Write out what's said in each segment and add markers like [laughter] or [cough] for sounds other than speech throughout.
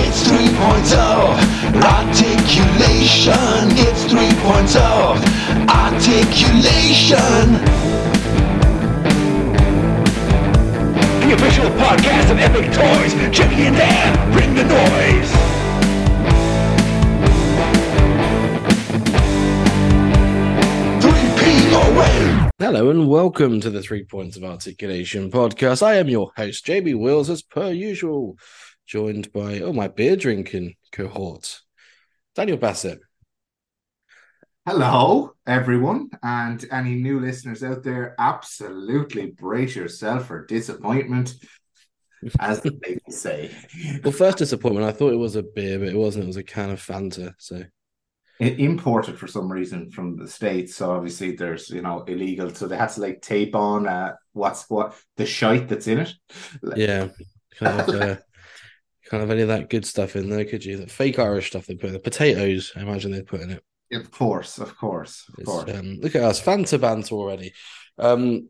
It's 3.0 articulation. It's 3.0 articulation. The official podcast of Epic Toys. Jimmy and Dan, bring the noise. Three P O N. Hello and welcome to the Three Points of Articulation podcast. I am your host, JB Wills, as per usual, joined by oh my beer drinking cohort, Daniel Bassett. Hello, everyone, and any new listeners out there. Absolutely brace yourself for disappointment, as they say. Well, first disappointment, I thought it was a beer, but it wasn't. It was a can of Fanta. So imported for some reason from the states, so obviously there's you know illegal. So they had to like tape on uh, what's what the shite that's in it. Yeah, kind of, uh, kind of any of that good stuff in there, could you? The fake Irish stuff they put in the potatoes. I imagine they put in it. of course, of course, of It's, course. um, look at us, Fanta banter already. Um,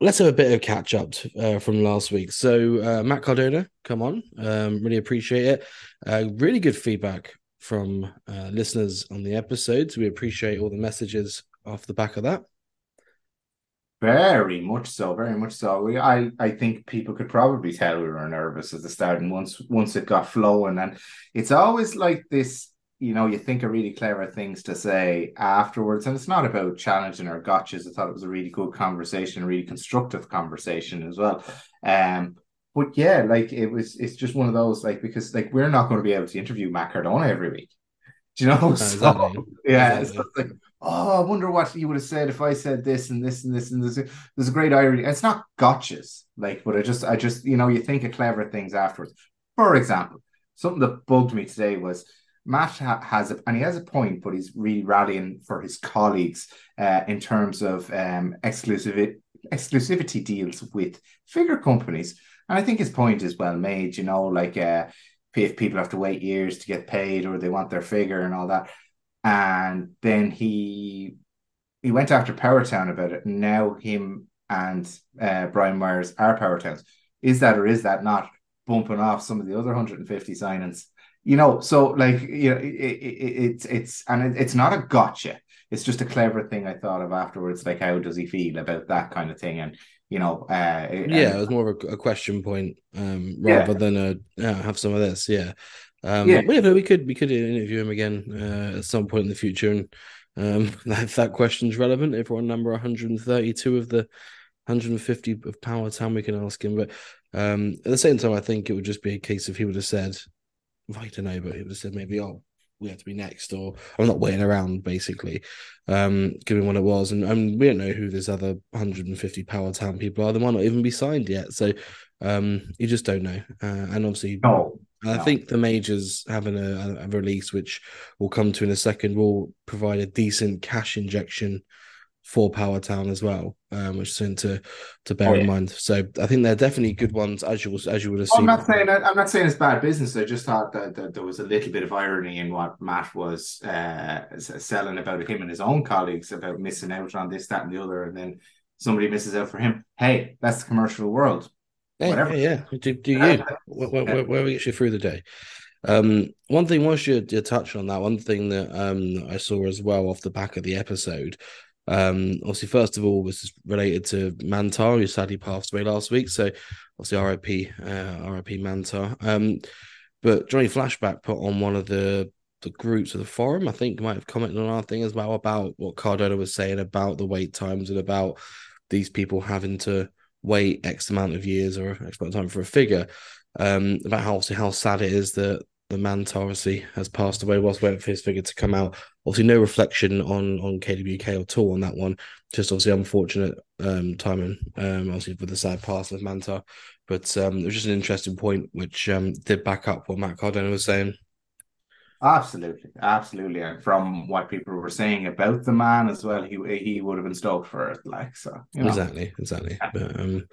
let's have a bit of catch up uh, from last week. So uh, Matt Cardona, come on, um, really appreciate it. Uh, really good feedback from uh, listeners on the episodes. We appreciate all the messages off the back of that. Very much so, very much so. We, I, I think people could probably tell we were nervous at the start, and once, once it got flowing, and it's always like this. You know, you think of really clever things to say afterwards, and it's not about challenging or gotchas. I thought it was a really good conversation, a really constructive conversation as well. Um, but yeah, like it was, it's just one of those like because like we're not going to be able to interview Matt Cardona every week. Do you know? [laughs] So, exactly. yeah, Exactly. so like oh, I wonder what you would have said if I said this and this and this and this. There's a great irony. It's not gotchas, like, but I just, I just, you know, you think of clever things afterwards. For example, something that bugged me today was Matt ha- has a, and he has a point, but he's really rallying for his colleagues uh, in terms of um, exclusivity, exclusivity deals with figure companies. And I think his point is well made. You know, like uh, if people have to wait years to get paid or they want their figure and all that and then he he went after Powertown about it. Now him and uh, Brian Myers are Powertowns. Is that or is that not bumping off some of the other 150 signings? You know, so like you know, it, it, it's it's and it, it's not a gotcha. It's just a clever thing I thought of afterwards. Like, how does he feel about that kind of thing? And you know, uh, Yeah, it was more of a, a question point um, Yeah. rather than a yeah, have some of this. Yeah. Um, Yeah. yeah, no, we could we could interview him again uh, at some point in the future, and um, [laughs] if that question's relevant, if we're on number 132 of the 150 of Powertown, we can ask him. But um, at the same time, I think it would just be a case if he would have said, I don't know, but he would have said maybe, oh, we have to be next, or I'm not waiting around, basically, um, given what it was. And, we don't know who this other 150 Powertown people are. They might not even be signed yet. So um, you just don't know. Uh, and obviously, no, I No. think the majors having a, a release, which we'll come to in a second, will provide a decent cash injection for Powertown as well, um, which is something to to bear Oh, in mind. So I think they're definitely good ones, as you as you would have I'm not saying I'm not saying it's bad business. I just thought that, that there was a little bit of irony in what Matt was uh, selling about him and his own colleagues about missing out on this, that, and the other, and then somebody misses out for him. Hey, that's the commercial world. Yeah, whatever. yeah, yeah. Do, do you? Where, where, where, where we get you through the day. Um, one thing whilst you you touched on that, one thing that um I saw as well off the back of the episode. Um, obviously, first of all, this is related to Mantaur, who sadly passed away last week. So, obviously, RIP, uh, RIP Mantaur. Um, but Johnny Flashback put on one of the the groups of the forum. I think might have commented on our thing as well about what Cardona was saying about the wait times and about these people having to wait X amount of years or X amount of time for a figure. Um, about how obviously how sad it is that the Mantaur obviously has passed away whilst waiting for his figure to come out. Obviously, no reflection on on KWK at all on that one. Just obviously unfortunate um timing, um, obviously with the sad passing of Mantaur. But um, it was just an interesting point which um did back up what Matt Cardona was saying. Absolutely, absolutely. And from what people were saying about the man as well, he he would have been stoked for it. Like so, you know. Exactly, exactly. But um,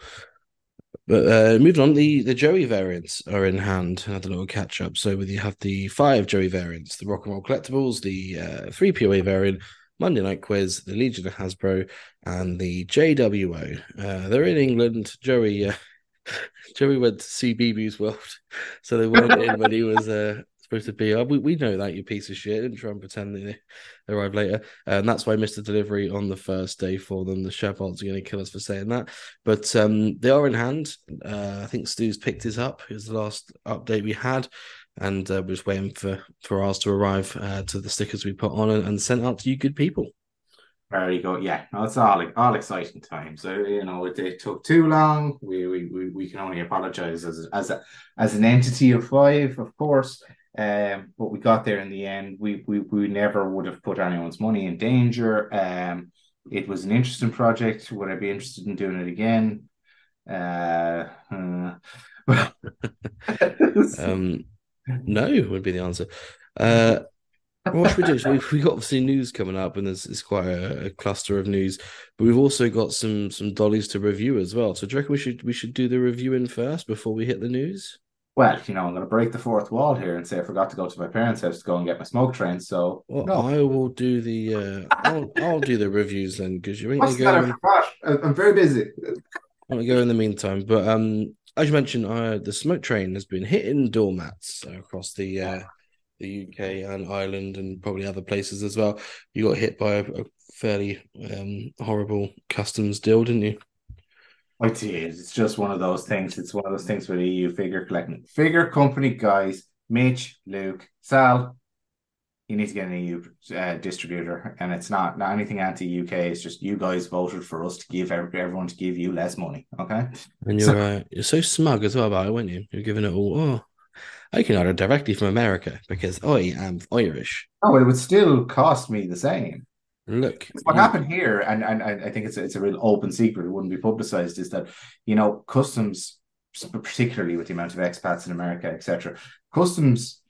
but uh, moving on, the the Joey variants are in hand. I had a little catch up. So with you have the five Joey variants, the Rock and Roll collectibles, the uh, three POA variant, Monday Night Quiz, the Legion of Hasbro, and the JWO. Uh, they're in England. Joey, uh, [laughs] Joey went to see BB's World, so they weren't in when he was uh, supposed to be. Uh, we, we know that you piece of shit, and try and pretend they arrived later. And that's why the delivery on the first day for them. The Shepherd's are going to kill us for saying that, but um, they are in hand. Uh, I think Stu's picked his up. It was the last update we had and uh, we're just waiting for for ours to arrive uh, to the stickers we put on and, and sent out to you good people. Very good. Yeah, no, it's all all exciting times. So you know, it, it took too long. We we we, we can only apologize as as a, as an entity of five, of course. Um, but we got there in the end. We we we never would have put anyone's money in danger. Um, it was an interesting project. Would I be interested in doing it again? Uh, uh [laughs] um, no, would be the answer. Uh, what should we do? We've, we got obviously news coming up, and there's, it's quite a, a, cluster of news. But we've also got some some dollies to review as well. So do you reckon we should we should do the reviewing first before we hit the news? Well, you know, I'm going to break the fourth wall here and say I forgot to go to my parents' house to go and get my smoke train. So well, no. I will do the uh, I'll, I'll do the reviews then because you ain't What's going. I'm very busy. I'm gonna go in the meantime, but um, as you mentioned, uh, the smoke train has been hitting doormats across the uh, the UK and Ireland and probably other places as well. You got hit by a, a fairly um, horrible customs deal, didn't you? It is. It's just one of those things. It's one of those things with EU figure collecting. Figure company guys, Mitch, Luke, Sal, you need to get an EU uh, distributor, and it's not not anything anti UK. It's just you guys voted for us to give everyone to give you less money. Okay, and you're so, uh, you're so smug as well about it, weren't you? You're giving it all. Oh, I can order directly from America because I am Irish. Oh, it would still cost me the same. Look, what happened here, and, and I think it's a, it's a real open secret. It wouldn't be publicized. Is that you know customs, particularly with the amount of expats in America, etc. Customs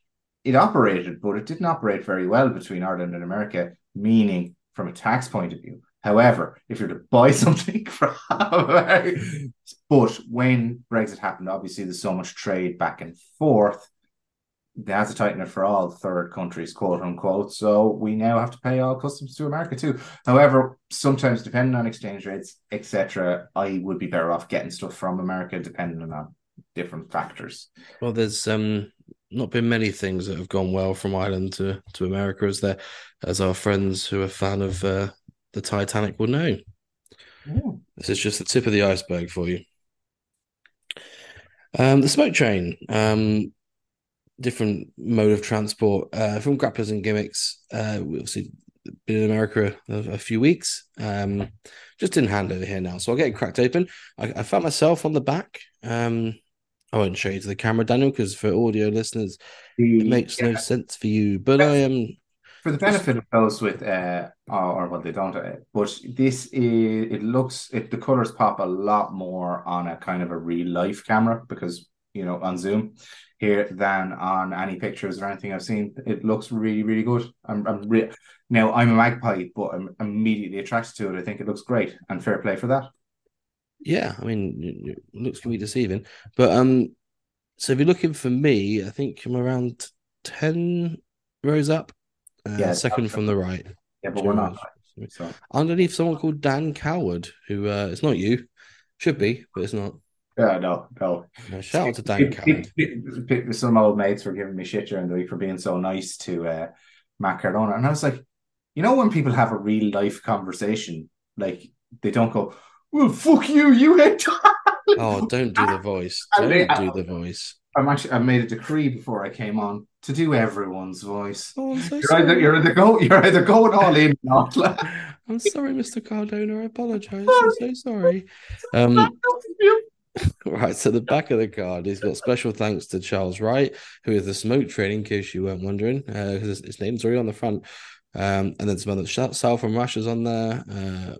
it operated, but it didn't operate very well between Ireland and America, meaning from a tax point of view. However, if you're to buy [laughs] something from but when Brexit happened, obviously there's so much trade back and forth. They had to tighten it for all third countries, quote unquote. So we now have to pay all customs to America too. However, sometimes depending on exchange rates, etc., I would be better off getting stuff from America, depending on different factors. Well, there's um not been many things that have gone well from Ireland to, to America, as there, as our friends who are fan of uh, the Titanic will know. Ooh. This is just the tip of the iceberg for you. Um, the smoke train, um, different mode of transport uh, from grapplers and gimmicks. Uh, we obviously been in America a, a few weeks. Um, just in hand over here now, so I'll get it cracked open. I, I found myself on the back. Um, I won't show you to the camera, Daniel, because for audio listeners, the, it makes yeah. no sense for you. But I am for the benefit of those with uh or, what they don't uh, but this is it looks it the colors pop a lot more on a kind of a real life camera because you know on zoom here than on any pictures or anything i've seen it looks really really good i'm, I'm re- now i'm a magpie but i'm immediately attracted to it i think it looks great and fair play for that yeah, I mean, it looks can be deceiving, but um, so if you're looking for me, I think I'm around ten rows up, uh, yeah, second from the right. Yeah, but we're not. So. Underneath, someone called Dan Coward, who uh, it's not you, should be, but it's not. Yeah, no, no. Uh, shout out to Dan. Some old mates were giving me shit during the week for being so nice to uh, Matt Cardona, and I was like, you know, when people have a real life conversation, like they don't go, well, fuck you, you hate [laughs] Oh, don't do the voice. Don't do the voice. I'm actually I made a decree before I came on to do everyone's voice. Oh, so you're, either, you're either go you're either going all in not. [laughs] I'm sorry, Mr. Cardona. I apologize. I'm so sorry. Um, [laughs] [laughs] right, so the back of the card, he's got special thanks to Charles Wright, who is the smoke train, in case you weren't wondering, because uh, his, his, name's already on the front. Um, and then some other Sal from Russia's on there. Uh,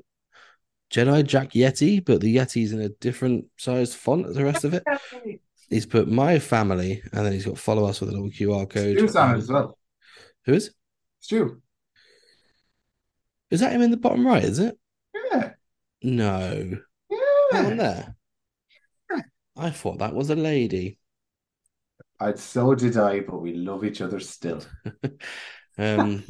Jedi Jack Yeti, but the Yeti's in a different sized font as the rest of it. He's put my family, and then he's got follow us with a little QR code. Stu's on it as well. Who is? Stu. Is that him in the bottom right? Is it? Yeah. No. Yeah. On there. Yeah. I thought that was a lady. I so did I, but we love each other still. [laughs] um,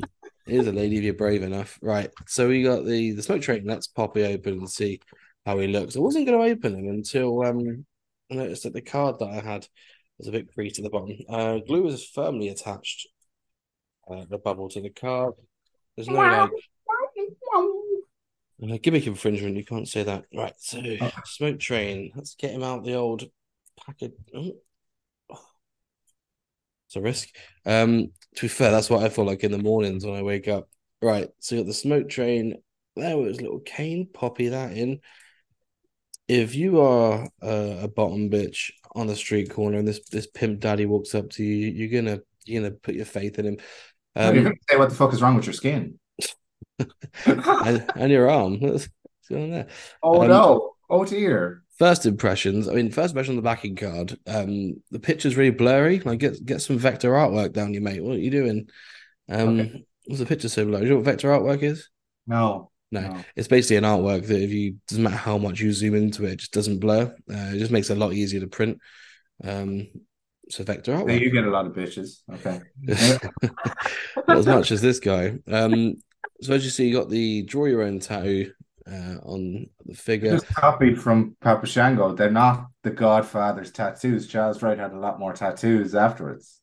Here's a lady if you're brave enough. Right. So we got the the smoke train. Let's pop it open and see how he looks. I wasn't going to open him until um I noticed that the card that I had was a bit creased at the bottom. Uh, glue is firmly attached. Uh, the bubble to the card. There's no like uh, gimmick infringement. You can't say that. Right. So smoke train. Let's get him out the old package. Oh. It's a risk. Um, to be fair, that's what I feel like in the mornings when I wake up. Right. So you got the smoke train. There was little cane. Poppy that in. If you are a, a bottom bitch on the street corner and this this pimp daddy walks up to you, you're gonna you're gonna put your faith in him. You're Um, gonna say what the fuck is wrong with your skin? And, and your arm. [laughs] What's going there? Oh Um, no! Oh dear! First impressions. I mean, first impression on the backing card. Um, the picture's really blurry. Like, get get some vector artwork down, you mate. What are you doing? Um, Okay. what's the picture so blurry? You know what vector artwork is? No, No, no. it's basically an artwork that if you doesn't matter how much you zoom into it, it just doesn't blur. Uh, it just makes it a lot easier to print. Um, so vector artwork. you get a lot of bitches. Okay. [laughs] Not as much as this guy. Um, so as you see, you got the draw your own tattoo uh, on the figure. Just copied from Papa Shango. They're not the Godfather's tattoos. Charles Wright had a lot more tattoos afterwards.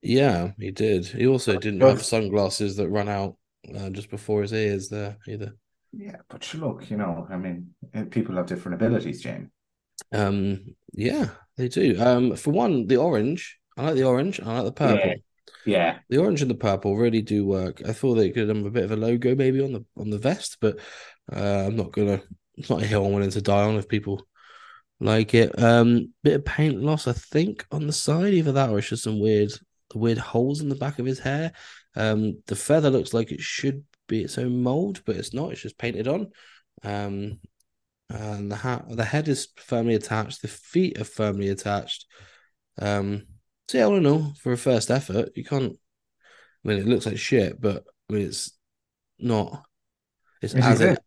Yeah, he did. He also didn't have sunglasses that run out uh, just before his ears there either. Yeah, but look, you know, I mean, eh, people have different abilities, Jamie. Um, yeah, they do. Um, for one, the orange. I like the orange. I like the purple. Yeah. Yeah, the orange and the purple really do work. I thought they could have a bit of a logo maybe on the on the vest, but uh, I'm not gonna. It's [laughs] not a hill I'm willing to die on if people like it. Um, bit of paint loss, I think, on the side. Either that or it's just some weird the weird holes in the back of his hair. Um, the feather looks like it should be its own mold, but it's not. It's just painted on. Um, and the hat, the head is firmly attached. The feet are firmly attached. Um, so yeah, all in all, for a first effort, you can't. I mean, it looks like shit, but I mean, it's not. It's It as it, it.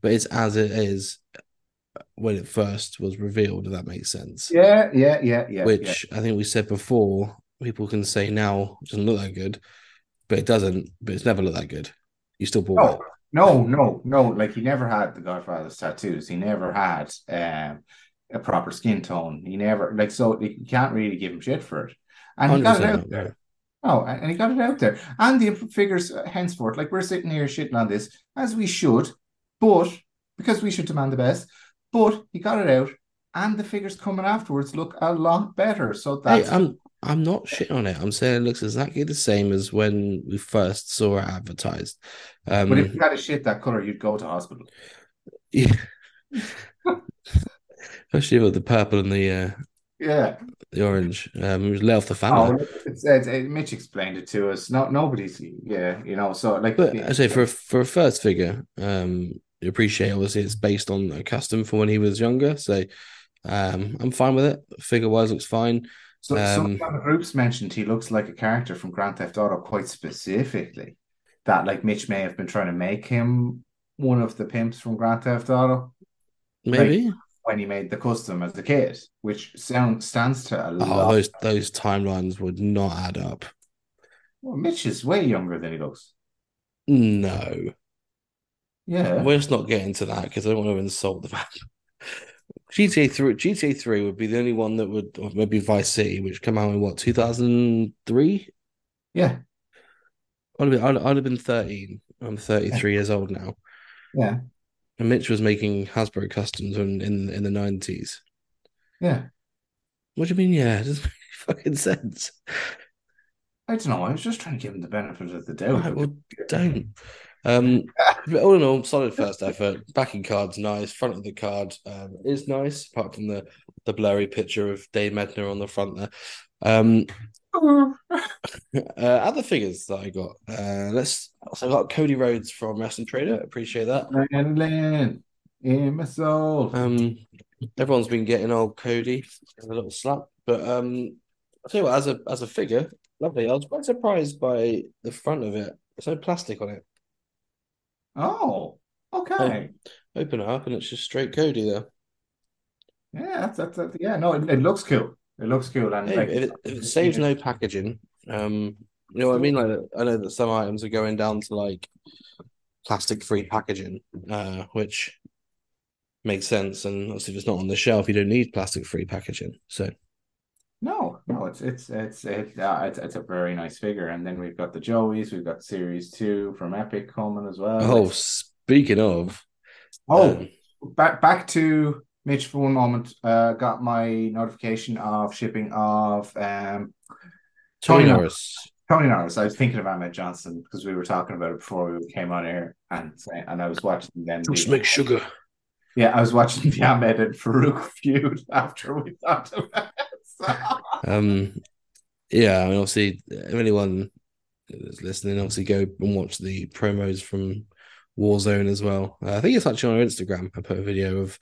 but it's as it is when it first was revealed. If that makes sense. Yeah, yeah, yeah, yeah. Which I think we said before. People can say now it doesn't look that good, but it doesn't. But it's never looked that good. You still bought yeah. it. No, no, no, no. Like he never had the Godfather's tattoos. He never had um, a proper skin tone. He never like so you can't really give him shit for it. And he got it out there. Oh, and he got it out there. And the figures uh, henceforth, like we're sitting here shitting on this, as we should, but because we should demand the best, but he got it out, and the figures coming afterwards look a lot better. So Hey, I'm I'm not shitting on it. I'm saying it looks exactly the same as when we first saw it advertised. Um, but if you had a shit that color, you'd go to hospital. yeah. [laughs] especially with the purple and the uh, Yeah. the orange. Um, it was lay off the Oh, family. it's, it's, it, Mitch explained it to us. No, nobody's, yeah, you know. So like, But I say for a, for a first figure, um, you appreciate obviously it's based on a custom for when he was younger. So, um, I'm fine with it. Figure wise, looks fine. so um, some of the groups mentioned he looks like a character from Grand Theft Auto quite specifically. That like Mitch may have been trying to make him one of the pimps from Grand Theft Auto Maybe. When he made the custom as a kid, which sound stands to a oh, lot. those those timelines would not add up. Well, Mitch is way younger than he looks. No. Yeah. We're just not getting to that because I don't want to insult the man. [laughs] GTA three, GTA three would be the only one that would, or maybe Vice City, which came out in what two thousand three. Yeah. I'd have been, I'd, I'd have been thirteen. I'm thirty three years old now, Yeah. And Mitch was making Hasbro customs in in, in the nineties. Yeah. What do you mean? Yeah, [laughs] it doesn't make fucking sense. I don't know. I was just trying to give him the benefit of the doubt. Right, well, don't. Um, but all in all, solid first effort. Backing card's nice. Front of the card um, is nice, apart from the the blurry picture of Dave Medner on the front there. Um, [laughs] uh, other figures that I got. Uh, let's. So I got Cody Rhodes from Wrestling Trader. Appreciate that. Landon in my soul. Um, everyone's been getting old Cody a little slap, but um, I'll tell you what. As a as a figure, lovely. I was quite surprised by the front of it. There's no plastic on it. Oh, okay. Open it up, and it's just straight Cody there. Yeah, that's, that's, that's yeah. No, it, it looks cool. It looks cool, and Hey, like if, it, if it saves no packaging, um, You know what I mean? Like I know that some items are going down to like plastic free packaging, uh, which makes sense. And obviously, if it's not on the shelf, you don't need plastic free packaging. So no, it's it's it's it, uh, it's it's a very nice figure. And then we've got the Joeys, we've got Series Two from Epic coming as well. oh, It's- speaking of, oh, um, back back to Mitch for one moment. Uh, got my notification of shipping of um Tony Tony Norris. Tony Norris. I was thinking of Ahmed Johnson because we were talking about it before we came on air, and and I was watching them. Just make sugar. Yeah, I was watching [laughs] the Ahmed and Farouk feud [laughs] after we talked about it. So- Um, yeah, I mean, obviously, if anyone is listening, obviously go and watch the promos from Warzone as well. Uh, I think it's actually on our Instagram. I put a video of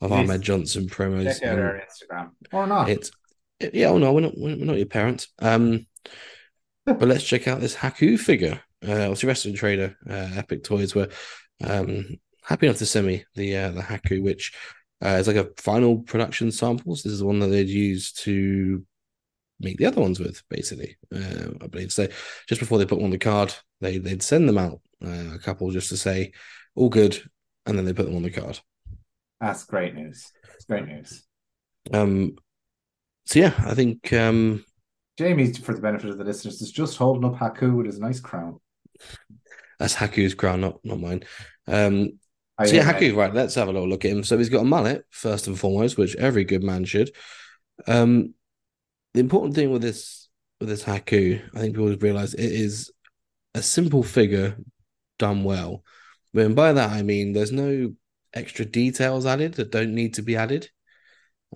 of is. Ahmed Johnson promos. Check out our Instagram or not. It's it, yeah, oh no, we're not we're not your parents. Um, but let's check out this Haku figure. Uh, obviously, wrestling trader, uh, Epic Toys were um happy enough to send me the uh, the Haku, which uh, is like a final production samples. This is the one that they'd use to make the other ones with, basically. Uh, I believe so. Just before they put them on the card, they they'd send them out uh, a couple just to say all good, and then they put them on the card. That's great news. It's great news. Um, so yeah, I think um, Jamie, for the benefit of the listeners, is just holding up Haku with his nice crown. that's Haku's crown, not not mine. Um, I, so yeah, Haku, right? Let's have a little look at him. So he's got a mullet first and foremost, which every good man should. Um, the important thing with this with this Haku, I think people realize it is a simple figure done well. And by that I mean there's no extra details added that don't need to be added.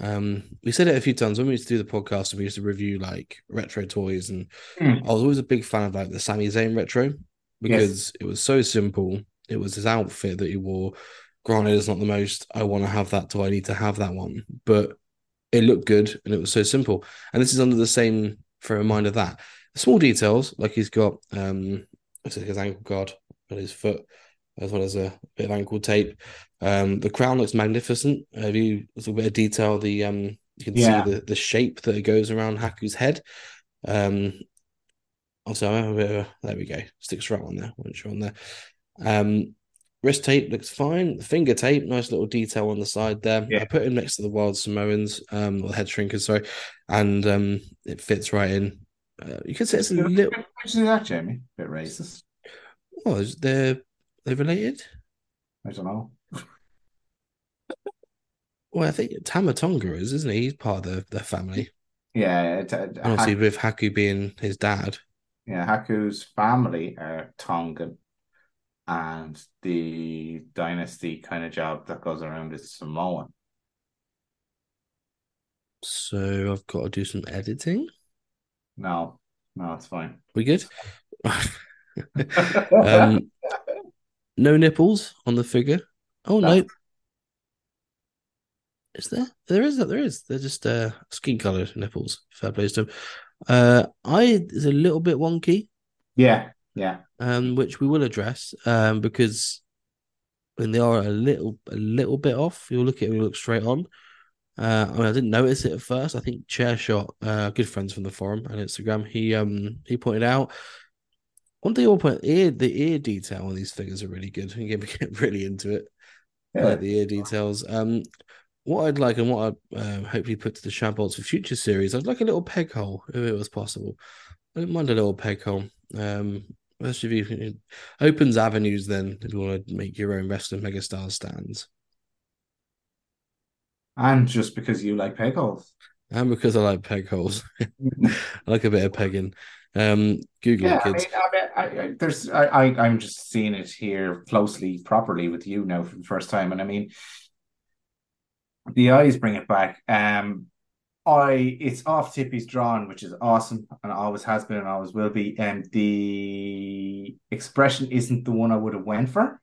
Um, we said it a few times when we used to do the podcast and we used to review like retro toys, and Hmm. I was always a big fan of like the Sami Zayn retro because it was so simple. It was his outfit that he wore. Granted, it's not the most I want to have that toy. I need to have that one, but it looked good and it was so simple. And this is under the same for a reminder that small details like he's got um his ankle guard on his foot as well as a bit of ankle tape. Um, the crown looks magnificent. Have you a bit of detail? The um, you can Yeah. see the the shape that it goes around Haku's head. Um, also, I have a bit of a, there we go, sticks right on there. Once you're on there, um, wrist tape looks fine. The finger tape, nice little detail on the side there. Yeah. I put him next to the Wild Samoans, um, or the head shrinkers, sorry, and um, it fits right in. Uh, you could say it's a little. Which is that, Jamie? bit racist. Oh, is- they're they're related. I don't know. Well, I think Tama Tonga is, isn't he? He's part of the, the family. Yeah, it, uh, obviously, Hak- with Haku being his dad. yeah. Haku's family are Tongan, and the dynasty kind of job that goes around is Samoan. So I've got to do some editing. No, no, it's fine. We good? [laughs] um, no nipples on the figure. Oh no. That's- Is there? There is that. There is. They're just uh, skin colored nipples. Fair play to them. Uh, I is a little bit wonky. yeah, yeah. um, which we will address, um, because when they are a little a little bit off, you'll look at it, and look straight on. Uh, I, mean, I didn't notice it at first. I think Chairshot, uh, good friends from the forum and Instagram, he um he pointed out one thing. I'll point ear the ear detail on these figures are really good. [laughs] You get, get really into it. Yeah. like the ear details. Um, what I'd like and what I'd um, hopefully put to the Shambolts for future series, I'd like a little peg hole if it was possible. I don't mind a little peg hole. Um, especially if you opens avenues then if you want to make your own wrestling megastar stands. And just because you like peg holes. And because I like peg holes, [laughs] I like a bit of pegging. Um, Google Yeah, it, I kids. mean, I, I, I, there's, I, I, I'm just seeing it here closely, properly with you now for the first time, and I mean, the eyes bring it back. Um, I, it's off Tippy's drawn, which is awesome, and always has been and always will be. And the expression isn't the one I would have went for,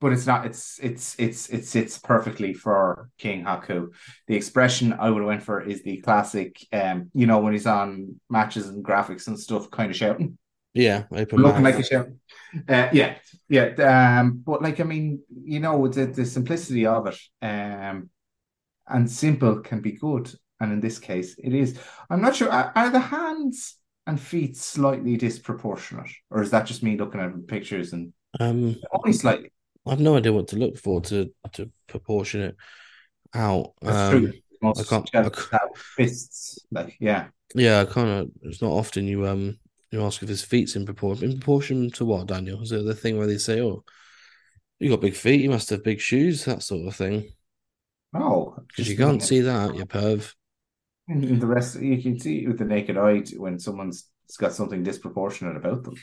but it's not. It's it's it's it sits perfectly for King Haku. The expression I would have went for is the classic, um, you know, when he's on matches and graphics and stuff, kind of shouting, yeah, open looking like a shouting. Uh, yeah, yeah. Um, but like I mean, you know, the the simplicity of it, um, and simple can be good, and in this case, it is. I'm not sure. Are, are the hands and feet slightly disproportionate, or is that just me looking at pictures and Um, only slightly? I've no idea what to look for to to proportion it out. That's Um, true. Most I can't- I can't- fists, like yeah. Yeah, I kind of. It's not often you um you ask if his feet's in proportion. In proportion to what, Daniel? Is it the thing where they say, "Oh, you got big feet, you must have big shoes," that sort of thing? Oh, Because you can't see that, you perv. The rest. You can see with the naked eye when someone's got something disproportionate about them.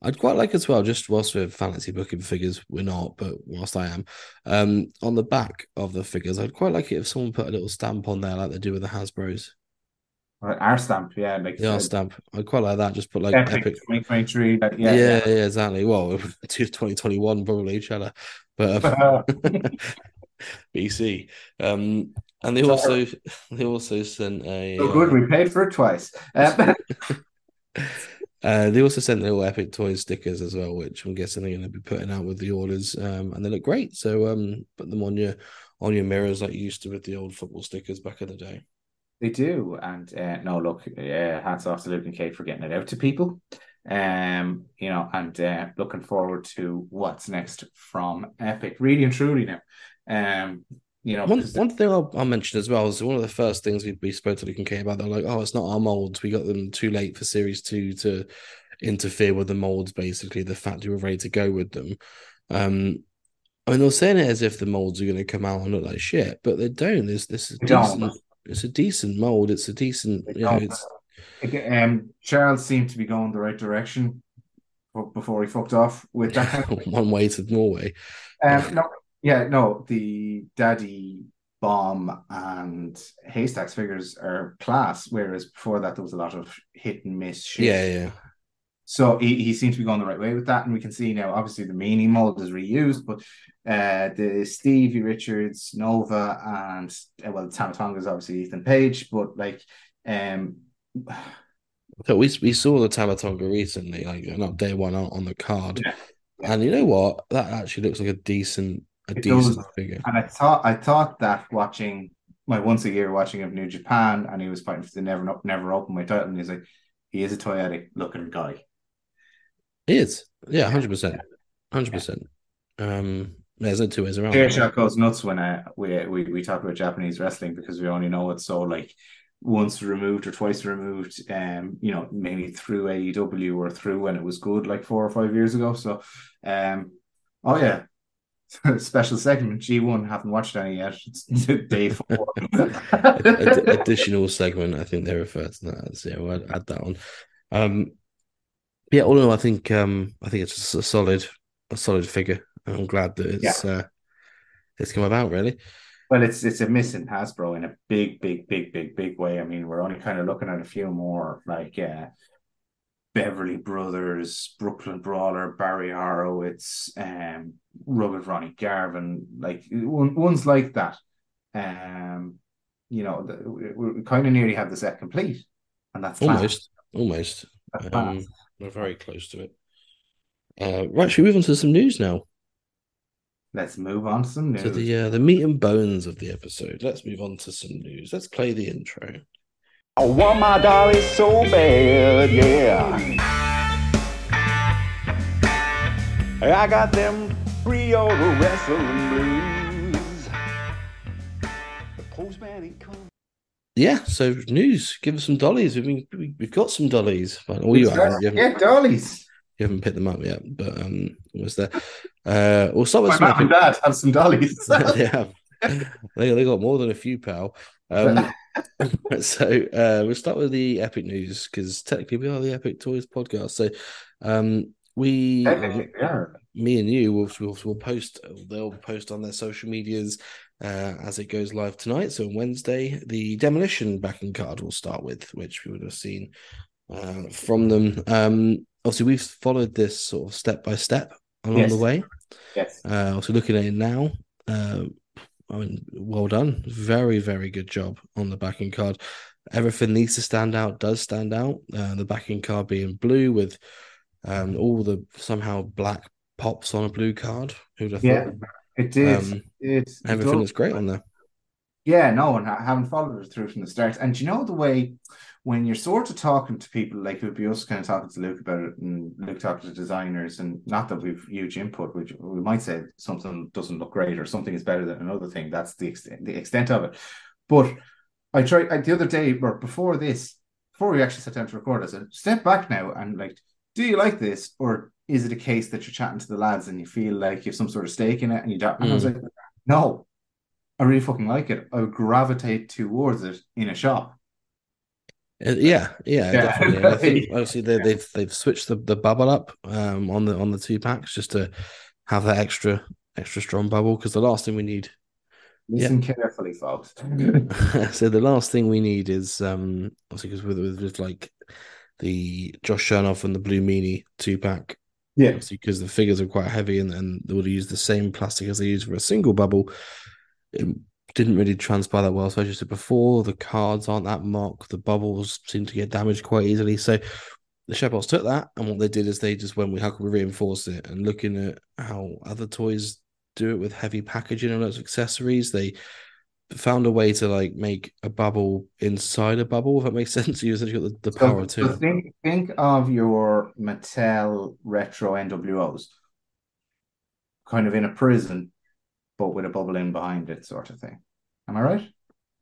I'd quite like as well, just whilst we're fancy booking figures, we're not, but whilst I am, um, on the back of the figures, I'd quite like it if someone put a little stamp on there like they do with the Hasbro's. Right, our stamp, yeah, like The R uh, stamp. I'd quite like that. Just put like epic, epic. 2023. like, Yeah, yeah, yeah, exactly. Well, [laughs] 2021 probably, Cheddar, but um. [laughs] [laughs] BC. Um, and they also [laughs] they also sent a so good, we paid for it twice. Um, [laughs] [laughs] uh, they also sent the little Epic Toys stickers as well, which I'm guessing they're going to be putting out with the orders. Um, and they look great. So um, put them on your on your mirrors like you used to with the old football stickers back in the day. They do, and uh, no, look, uh, hats off to Luke and Kate for getting it out to people. Um, you know, and uh, looking forward to what's next from Epic. Really and truly now. Um, you know, One one thing I'll, I'll mention as well is one of the first things we, we spoke to Luke and about. They're like, "Oh, it's not our molds. We got them too late for Series Two to interfere with the molds. Basically, the fact we were ready to go with them." Um, I mean, they're saying it as if the molds are going to come out and look like shit, but they don't. This this is decent. It's a decent mold. It's a decent. They You know, it's um, Charles seemed to be going the right direction before he fucked off with that. [laughs] One way to Norway. um, no, yeah, no, the daddy bomb and haystacks figures are class, whereas before that there was a lot of hit and miss shit. Yeah, yeah. So he, he seems to be going the right way with that, and we can see now. Obviously, the meanie mold is reused, but uh, the Stevie Richards, Nova, and uh, well, Tama Tonga is obviously Ethan Page, but like, um, So we we saw the Tama Tonga recently, like not day one on, on the card. Yeah. and you know what? That actually looks like a decent a It decent figure. And I thought I thought that watching my once a year watching of New Japan, and he was fighting for the never never open weight title, and he's like, he is a Toyetic looking guy. He is, yeah, hundred percent, hundred percent. Um, there's no two ways around. Chair it. shot goes nuts when uh, we, we we talk about Japanese wrestling because we only know it's so like once removed or twice removed. Um, you know, maybe through AEW or through when it was good like four or five years ago. So, um, oh yeah. [laughs] Special segment G1 haven't watched any yet. It's [laughs] day four. Ad- [laughs] additional segment, I think they refer to that as. Yeah, we'll add, that on. Um, yeah, all in all, I think um, I think it's just a solid, a solid figure. I'm glad that it's uh, it's come about. Really, Well, it's it's a missing Hasbro in a big, big, big, big, big way. I mean, we're only kind of looking at a few more like uh, Beverly Brothers, Brooklyn Brawler, Barry Horowitz, um, Rugged Ronnie Garvin, like one, ones like that. Um, you know, the, we, we kind of nearly have the set complete, and that's class. almost, almost. That's Um, we're very close to it. Uh, right, should we move on to some news now? Let's move on to some news. To the uh, the meat and bones of the episode. Let's move on to some news. Let's play the intro. I want my dolly so bad, yeah. I got them pre-order wrestling blues. The postman ain't come. Yeah, so news. Give us some dollies. I mean, we, we've got some dollies. Well, well, you haven't. You haven't, yeah, dollies. you haven't picked them up yet, but um, was there? Uh, we'll start with My some mom and dad have some dollies. [laughs] they have. They they got more than a few, pal. Um, [laughs] so uh, we'll start with the epic news because technically we are the Epic Toys podcast. So um, we, Technically, they me and you, will will will post. They'll post on their social medias uh, as it goes live tonight. So on Wednesday, the demolition backing card will start with, which we would have seen uh, from them. Um, obviously, we've followed this sort of step by step along Yes. the way. Yes. Uh, also looking at it now, uh, I mean, well done, very very good job on the backing card. Everything needs to stand out, does stand out. Uh, the backing card being blue with um, all the somehow black pops on a blue card. Who'd have Yeah, thought? it did. Um, it, everything is great on there. Yeah, no, and I haven't followed it through from the start. And you know the way when you're sort of talking to people, like it would be us kind of talking to Luke about it, and Luke talking to designers, and not that we've huge input, which we might say something doesn't look great or something is better than another thing. That's the extent the extent of it. But I tried I, the other day or before this, before we actually sat down to record, I said, step back now and like, do you like this? Or is it a case that you're chatting to the lads and you feel like you have some sort of stake in it and you don't? And I was like, no, I really fucking like it. I would gravitate towards it in a shop. Uh, yeah, yeah, Yeah. definitely. I think [laughs] obviously they, Yeah. they've they've switched the, the bubble up um on the on the two packs just to have that extra extra strong bubble because the last thing we need Listen carefully, folks. [laughs] so the last thing we need is um obviously because with, with with like the Josh Chernoff and the Blue Meanie two pack yeah, obviously because the figures are quite heavy and, and they would use the same plastic as they use for a single bubble. It didn't really transpire that well. So as you said before, the cards aren't that mock. The bubbles seem to get damaged quite easily. So the Shepherds took that and what they did is they just went, we how can we reinforce it? And looking at how other toys do it with heavy packaging and lots of accessories, they found a way to like make a bubble inside a bubble, if that makes [laughs] sense. To you essentially got the, the power so, to so think think of your Mattel retro NWOs, kind of in a prison, but with a bubble in behind it, sort of thing. Am I right?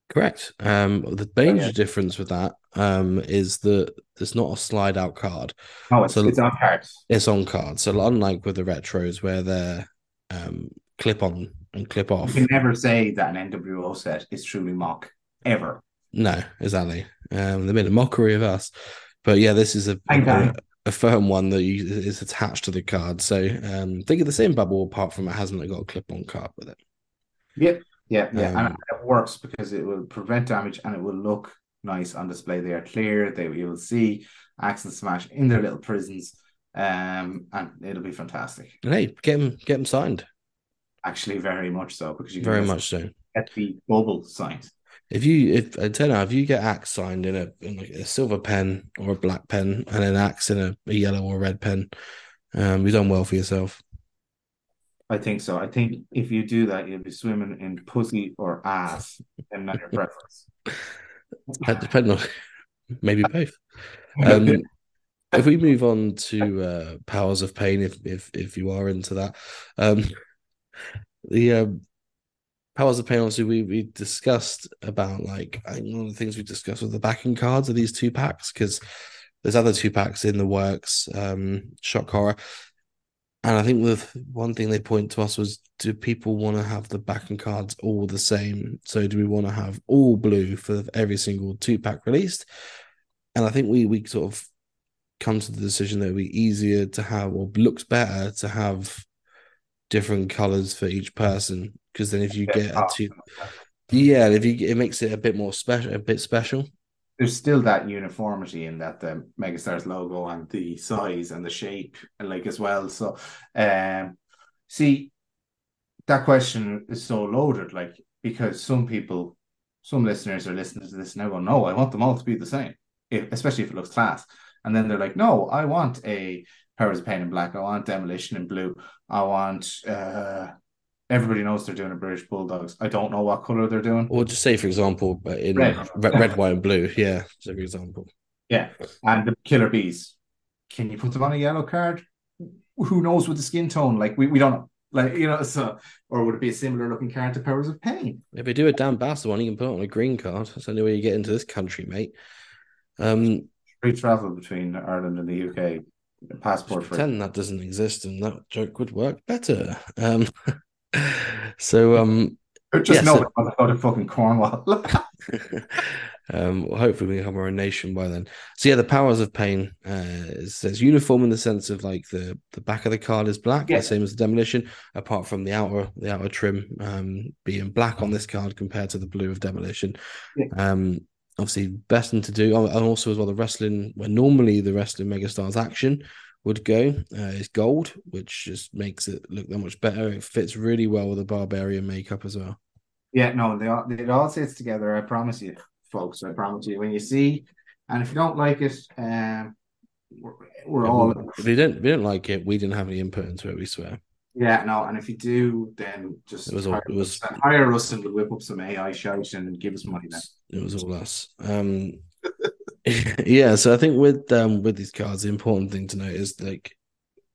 Correct. Um, the major yeah. difference with that um is that there's not a slide out card. Oh, it's, So- it's on cards. It's on cards. So unlike with the retros where they're um clip on and clip off. You can never say that an NWO set is truly mock ever. No, exactly. Um, they made a mockery of us. But yeah, this is a a, a firm one that you, is attached to the card. So um, think of the same bubble apart from it hasn't got a clip on card with it. Yep. Yeah, yeah, Um, and it works because it will prevent damage and it will look nice on display. They are clear. They you will see Axe and Smash in their little prisons, um, and it'll be fantastic. And hey, get them get them signed. Actually, very much so because you can Very much so. get the bubble signed. If you if I tell you now, if you get axe signed in a in like a silver pen or a black pen and an axe in a, a yellow or red pen, um, you've done well for yourself. I think so. I think if you do that, you'll be swimming in pussy or ass, and not your preference. That depends on [laughs] maybe [laughs] both. [laughs] Um, if we move on to uh, powers of pain, if if if you are into that, um, the um, powers of. Obviously, we we discussed about like one of the things we discussed with the backing cards of these two packs because there's other two packs in the works. Um, shock horror, and I think with one thing they point to us was, do people want to have the backing cards all the same? So do we want to have all blue for every single two pack released? And I think we we sort of come to the decision that it would be easier to have or looks better to have different colors for each person because then if you get a two yeah if you it makes it a bit more special a bit special There's still that uniformity in that the Megastars logo and the size and the shape, like as well. So, um, see, that question is so loaded, like because some people, some listeners are listening to this now go, no, I want them all to be the same, if, especially if it looks class. And then they're like, no, I want a Powers of Pain in black. I want Demolition in blue. I want. uh Everybody knows they're doing a British Bulldogs. I don't know what color they're doing. or just say for example uh, in Red. red, white and blue yeah so for example Yeah, and the killer bees. Can you put them on a yellow card? Who knows with the skin tone? Like we, we don't know. Like you know, so or would it be a similar looking card to Powers of Pain? if they do a Dan Bassett one you can put it on a green card that's the only way you get into this country mate um Free travel between Ireland and the UK, passport Just free. pretend that doesn't exist and that joke would work better. Um, [laughs] so um, Just yeah, know so- it was out of fucking Cornwall. [laughs] [laughs] um, well, hopefully we become our own nation by then. So yeah, the powers of pain uh, says uniform in the sense of like the the back of the card is black, Yeah. the same as the demolition, apart from the outer the outer trim um, being black on this card compared to the blue of demolition. Yeah. Um, obviously, best thing to do, and also as well the wrestling where normally the wrestling megastars action would go uh, is gold, which just makes it look that much better. It fits really well with the barbarian makeup as well. yeah, no, they all it all sits together. I promise you, folks. I promise you. When you see, and if you don't like it, um, we're, we're all If you don't, if you don't like it, we didn't have any input into it. We swear. Yeah, no, and if you do, then just It was all- hire, it was- hire us and we'll whip up some AI shows and give us money then. It was all us. Um, [laughs] yeah, so I think with um with these cards, the important thing to note is like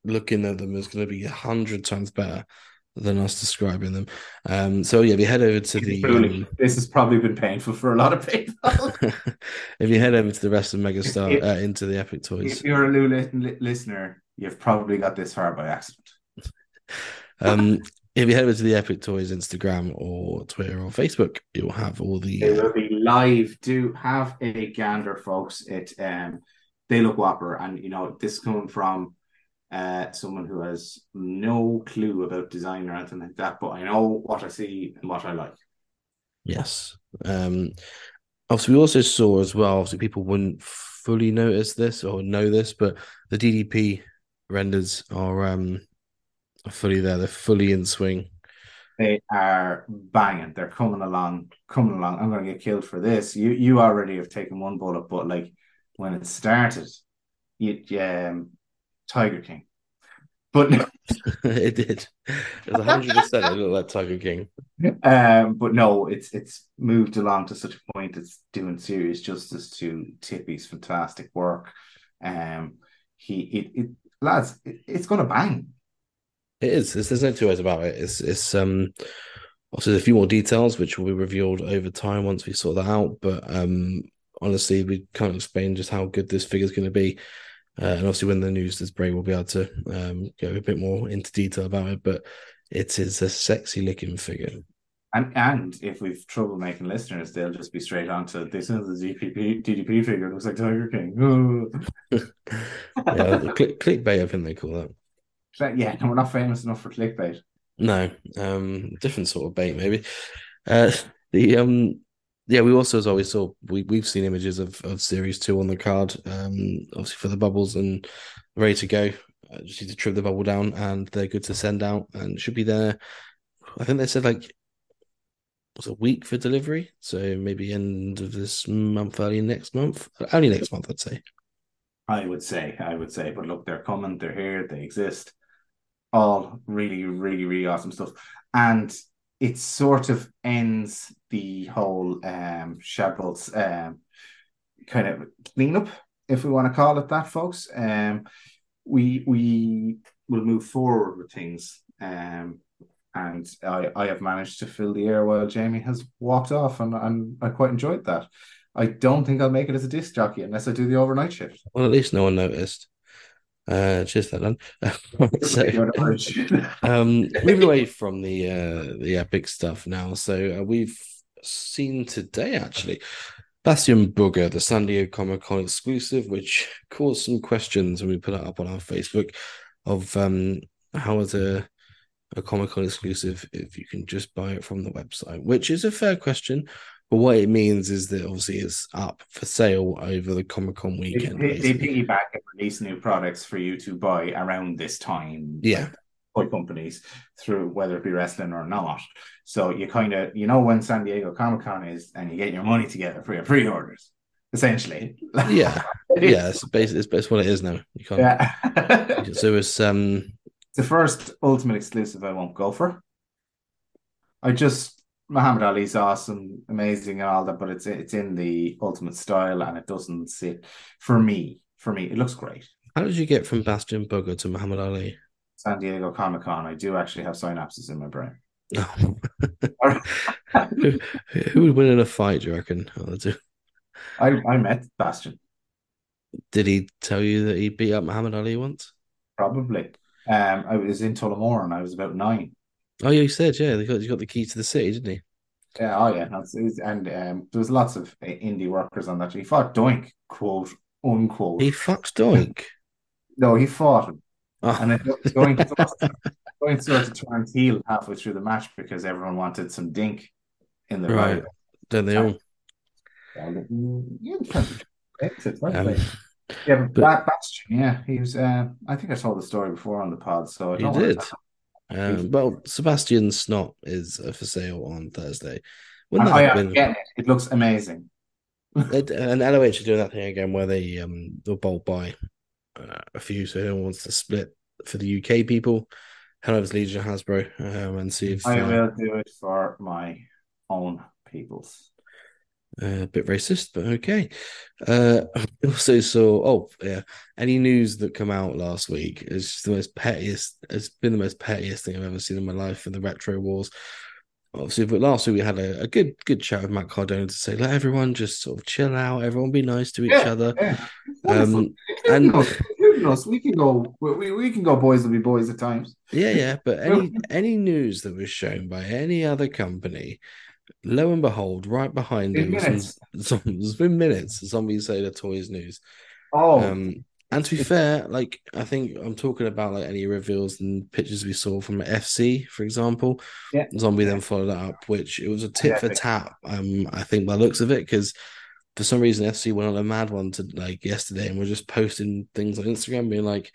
looking at them is going to be a hundred times better than us describing them. Um, so yeah, if you head over to the um, this has probably been painful for a lot of people. [laughs] if you head over to the rest of Megastar If- uh, into the Epic Toys, if you're a new li- listener, you've probably got this far by accident. Um, if you head over to the Epic Toys Instagram or Twitter or Facebook, you'll have all the They uh, will be live. Do have a gander, folks. It um, they look whopper, and you know this is coming from uh someone who has no clue about design or anything like that. But I know what I see and what I like. Yes. Um obviously we also saw as well, obviously people wouldn't fully notice this or know this, but the DDP renders are um are fully there. They're fully in swing. They are banging. They're coming along, coming along. I'm going to get killed for this. You you already have taken one bullet, but like when it started, you um Tiger King. But [laughs] it did. It was hundred percent it looked like Tiger King. um, but no, it's it's moved along to such a point. It's doing serious justice to Tippy's fantastic work. Um, he it, it lads, it, it's going to bang. It is. There's, there's no two ways about it. It's it's um obviously there's a few more details which will be revealed over time once we sort that out. But um honestly, we can't explain just how good this figure is going to be. Uh, and obviously, when the news is break, we'll be able to um, go a bit more into detail about it. But it is a sexy looking figure. And and if we've trouble making listeners, they'll just be straight on to this is the DPP DDP figure. It looks like Tiger King. [laughs] [laughs] Yeah, click, clickbait, I think they call that. Yeah, [laughs] no, we're not famous enough for clickbait. No, um, different sort of bait, maybe. Uh, the um, yeah, we also as always saw we we've seen images of of series two on the card. Um, obviously for the bubbles and ready to go. Uh, just need to trim the bubble down, and they're good to send out, and should be there. I think they said like was a week for delivery, so maybe end of this month, early next month, only next month, I'd say. I would say, I would say, but look, they're coming, they're here, they exist. All really, really, really awesome stuff. And it sort of ends the whole um Shadbolt's um kind of cleanup, if we want to call it that, folks. Um we we will move forward with things. Um and I, I have managed to fill the air while Jamie has walked off and, and I quite enjoyed that. I don't think I'll make it as a disc jockey unless I do the overnight shift. Well, at least no one noticed. Uh, cheers, that done. [laughs] so, um, moving away from the uh, the epic stuff now. So uh, we've seen today actually Bastion Booger, the San Diego Comic Con exclusive, which caused some questions when we put it up on our Facebook of um, how is a a Comic Con exclusive if you can just buy it from the website, which is a fair question. But what it means is that obviously it's up for sale over the Comic Con weekend. they, they basically. piggyback and release new products for you to buy around this time. Yeah. Toy companies through whether it be wrestling or not. So you kind of you know when San Diego Comic Con is and you get your money together for your pre-orders, essentially. [laughs] Yeah, yeah, it's basically it's, it's what it is now. You can't. yeah. So it's um the first ultimate exclusive I won't go for. I just Muhammad Ali's awesome, amazing, and all that, but it's it's in the ultimate style, and it doesn't sit for me. For me, it looks great. how did you get from Bastion Booger to Muhammad Ali? San Diego Comic Con. I do actually have synapses in my brain. Oh. [laughs] who, who would win in a fight, do you reckon? Oh? I I met Bastion Did he tell you that he beat up Muhammad Ali once? probably. Um, I was in Tullamore and I was about nine. Oh, yeah, he said, yeah, he got, he got the key to the city, didn't he? Yeah, oh yeah, and um, there was lots of uh, indie workers on that. He fought Doink, quote unquote. He fucked Doink. no, he fought him. Oh, And it, going going sort of turned heel halfway through the match because everyone wanted some dink in the right. right. Don't they all? Yeah, it's right. Um, yeah, but, Bastion, yeah, he was. Uh, I think I told the story before on the pod, so I He don't wanna- did. Um, well, Sebastian Snot is uh, for sale on Thursday. Wouldn't that I have been it. It looks amazing. It- and LOH are doing that thing again where they um they'll bulk buy uh, a few, so who wants to split for the UK people. to Legion Hasbro um, and see if I uh, will do it for my own peoples. Uh, a bit racist, but okay. Uh, I [laughs] also saw. Oh, yeah. Any news that come out last week is the most pettiest. It's been the most pettiest thing I've ever seen in my life in the retro wars. Obviously, but last week we had a, a good good chat with Matt Cardona to say let everyone just sort of chill out, everyone be nice to each Yeah, other. Yeah. Um, and- us, we can go. We, we, we can go. Boys will be boys at times. Yeah, yeah. But [laughs] any any news that was shown by any other company, lo and behold, right behind In him, was [laughs] minutes. some, some, it's been minutes. Zombies say the toys news. Oh, Um, and to be fair, like I think I'm talking about like any reveals and pictures we saw from FC, for example. Yeah. Zombie then followed that up, which it was a tit for tap. Um, I think by the looks of it, because for some reason FC went on a mad one to like yesterday, and we're just posting things on Instagram, being like,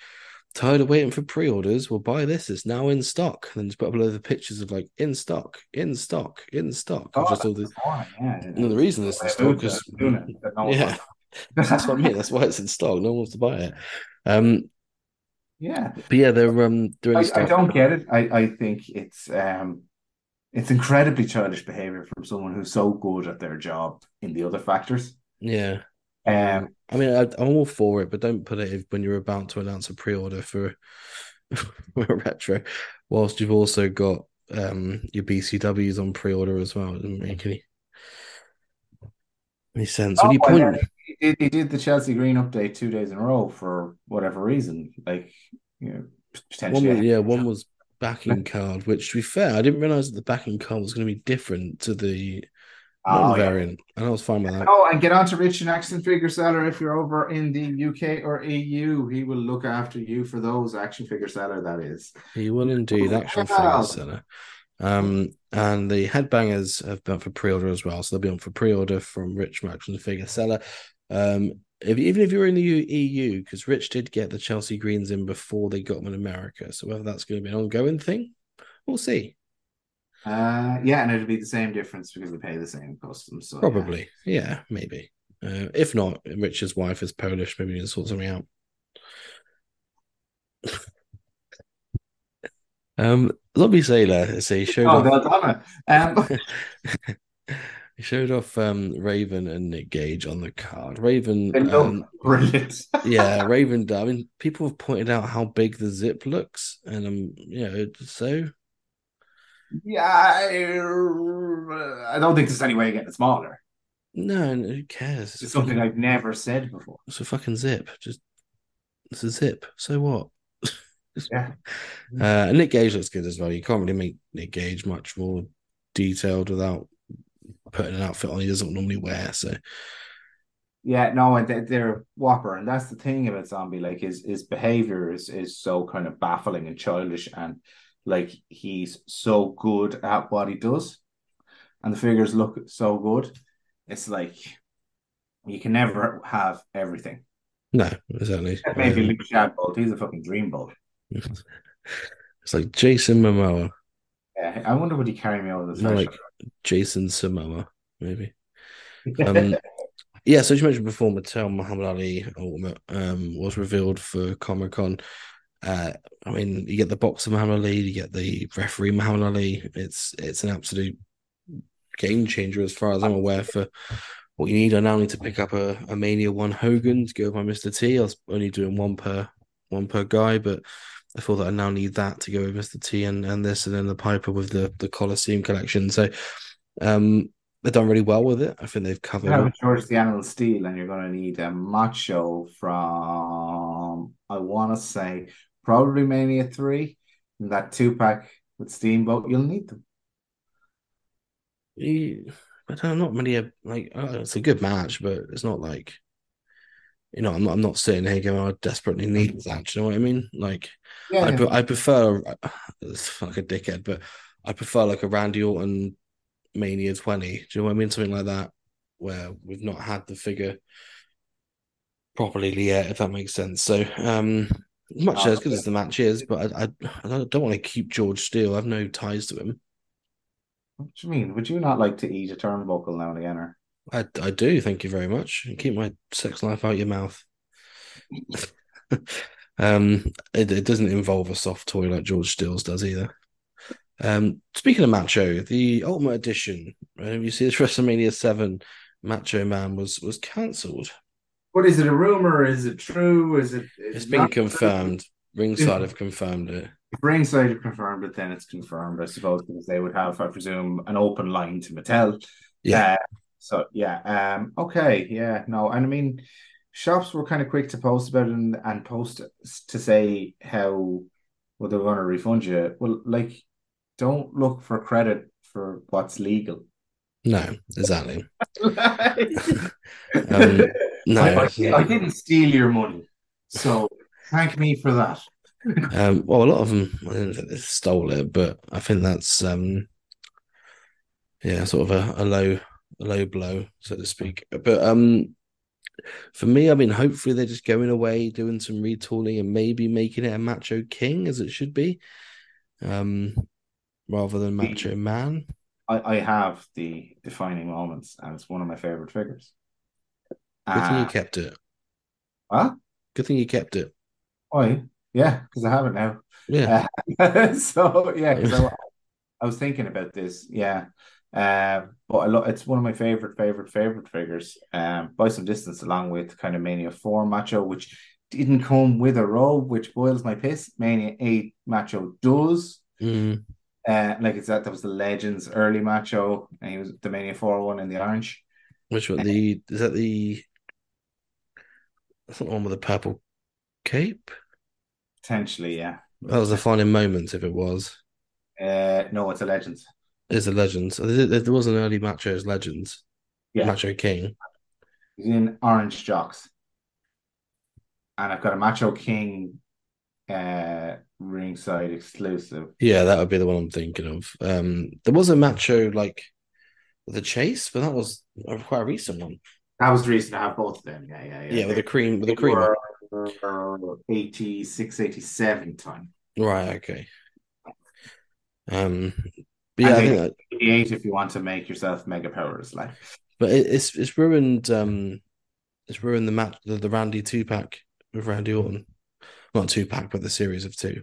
"Tired of waiting for pre-orders? Well, buy this. It's now in stock." And then just put up a load of pictures of like in stock, in stock, in stock. oh, just all the the yeah. and the reason it's in stock because it, doing it, but no yeah, [laughs] that's what I mean. That's why it's in stock. No one wants to buy it. Um, Yeah, but yeah, they're um doing I, I don't get it. I, I think it's um it's incredibly childish behavior from someone who's so good at their job in the other factors. Yeah, Um, I mean, I, I'm all for it, but don't put it when you're about to announce a pre-order for, [laughs] for a retro, whilst you've also got um your BCWs on pre-order as well. It doesn't make any any sense. When you Oh, point, yeah. he did, he did the Chelsea Green update two days in a row for whatever reason, like you know, potentially. was, yeah, one was backing card, which to be fair, I didn't realize that the backing card was going to be different to the Oh, yeah. and I was fine with that. Oh, and get on to Rich and Action Figure Seller if you're over in the UK or EU. He will look after you for those action figure seller. That is. He will indeed, action figure seller. Um, and the headbangers have been for pre-order as well, so they'll be on for pre-order from Rich from Action Figure Seller. Um, if, even if you're in the EU, because Rich did get the Chelsea Greens in before they got them in America, so whether that's going to be an ongoing thing, we'll see. Uh, yeah, and it'll be the same difference because they pay the same customs. So. Probably, yeah, maybe. Uh, if not, Rich's wife is Polish. Maybe we can sort something out. [laughs] um, Lobby Sailor, so he showed Oh, off. Um, [laughs] [laughs] he showed off um Raven and Nick Gage on the card. Raven, um, brilliant. yeah, Raven. I mean, people have pointed out how big the zip looks, and um, you know, so yeah, I, I don't think there's any way of getting it smaller. no, no, who cares? It's It's, something fucking, I've never said before. it's a fucking zip. Just it's a zip. So what? [laughs] Yeah. Uh, Nick Gage looks good as well. You can't really make Nick Gage much more detailed without putting an outfit on he doesn't normally wear. So Yeah, no, and they- they're whopper, and that's the thing about zombie. Like his his behavior is is so kind of baffling and childish, and like he's so good at what he does, and the figures look so good. It's like you can never have everything. no, exactly. Maybe Luke Shadbolt, he's a fucking dreamboat. [laughs] it's like Jason Momoa, Yeah, I wonder would he carry me over the threshold. like Jason Samoa, maybe. [laughs] Um, yeah, so as you mentioned before, Mattel Muhammad Ali Ultimate um, was revealed for Comic Con. Uh, I mean, you get the boxer Muhammad Ali, you get the referee Muhammad Ali. It's it's an absolute game changer as far as I'm aware for what you need. I now need to pick up a, a Mania One Hogan to go with my Mr. T. I was only doing one per one per guy, but I thought that I now need that to go with Mr. T and, and this and then the Piper with the the Coliseum collection. So um they've done really well with it. I think they've covered it. George the Animal Steel, and you're going to need a macho from, want to say, probably Mania 3. And that two pack with Steamboat, you'll need them. but I don't know, not many uh, like uh, it's a good match, but it's not like you know, I'm not I'm not sitting here going, I desperately need that. Do you know what I mean? Like Yeah, I yeah. I prefer [laughs] it's like a dickhead, but I prefer like a Randy Orton Mania 20. Do you know what I mean? Something like that, where we've not had the figure properly yet, if that makes sense. So um much Oh, as good as the match is, but I I, I don't, want to keep George Steele. I have no ties to him. What do you mean? Would you not like to eat a turnbuckle now and again? Or I, I do. Thank you very much. And keep my sex life out your mouth. [laughs] Um, it, it doesn't involve a soft toy like George Stills does either. Um, speaking of Macho, the Ultimate Edition, uh, you see this [laughs] WrestleMania Seven Macho Man was was cancelled. What is it? A rumor? Is it true? Is it? It's been not- confirmed. Ringside have confirmed it. If Ringside have confirmed it, then it's confirmed, I suppose, because they would have, I presume, an open line to Mattel. Yeah. Uh, so yeah. Um. Okay. Yeah. No. And I mean, shops were kind of quick to post about it and, and post to say how well they're going to refund you. Well, like, don't look for credit for what's legal. No, exactly. [laughs] um, No, I, I, I didn't steal your money, so thank me for that. [laughs] Um, well, a lot of them I don't think they stole it, but I think that's um, yeah, sort of a, a low, a low blow, so to speak. But um, for me, I mean, hopefully they're just going away, doing some retooling, and maybe making it a Macho King as it should be, um, rather than Macho Man. I, I have the defining moments, and it's one of my favorite figures. Good thing you Uh, kept it. Huh? Good thing you kept it. Why? Yeah, because I have it now. Yeah, Uh, [laughs] so yeah, because I, I was thinking about this. Yeah, uh, but I lo- it's one of my favorite, favorite, favorite figures. Um, by some distance, along with kind of Mania Four Macho, which didn't come with a robe, which boils my piss. Mania Eight Macho does. Mm, Uh, like it's that that was the Legends early Macho, and he was the Mania Four one in the orange. which one? The is that the? That's not the one with the purple cape. Potentially, yeah. That was the final moment If it was, Uh, no, it's a Legends. It's a Legends. There, was an early Macho's Legends. Yeah. Macho King. He's in orange jocks. And I've got a Macho King uh ringside exclusive. Yeah, that would be the one I'm thinking of. Um, there was a Macho like the Chase, but that was a quite a recent one. That was the reason to have both of them. Yeah, yeah, yeah. Yeah, with the cream, with the cream. were 86, 87 time. Right. Okay. Um, but yeah, I And think that, 88 if you want to make yourself mega powers. Like, but it, it's it's ruined. Um, it's ruined the match, the, the Randy two pack with Randy Orton, not two pack, but the series of two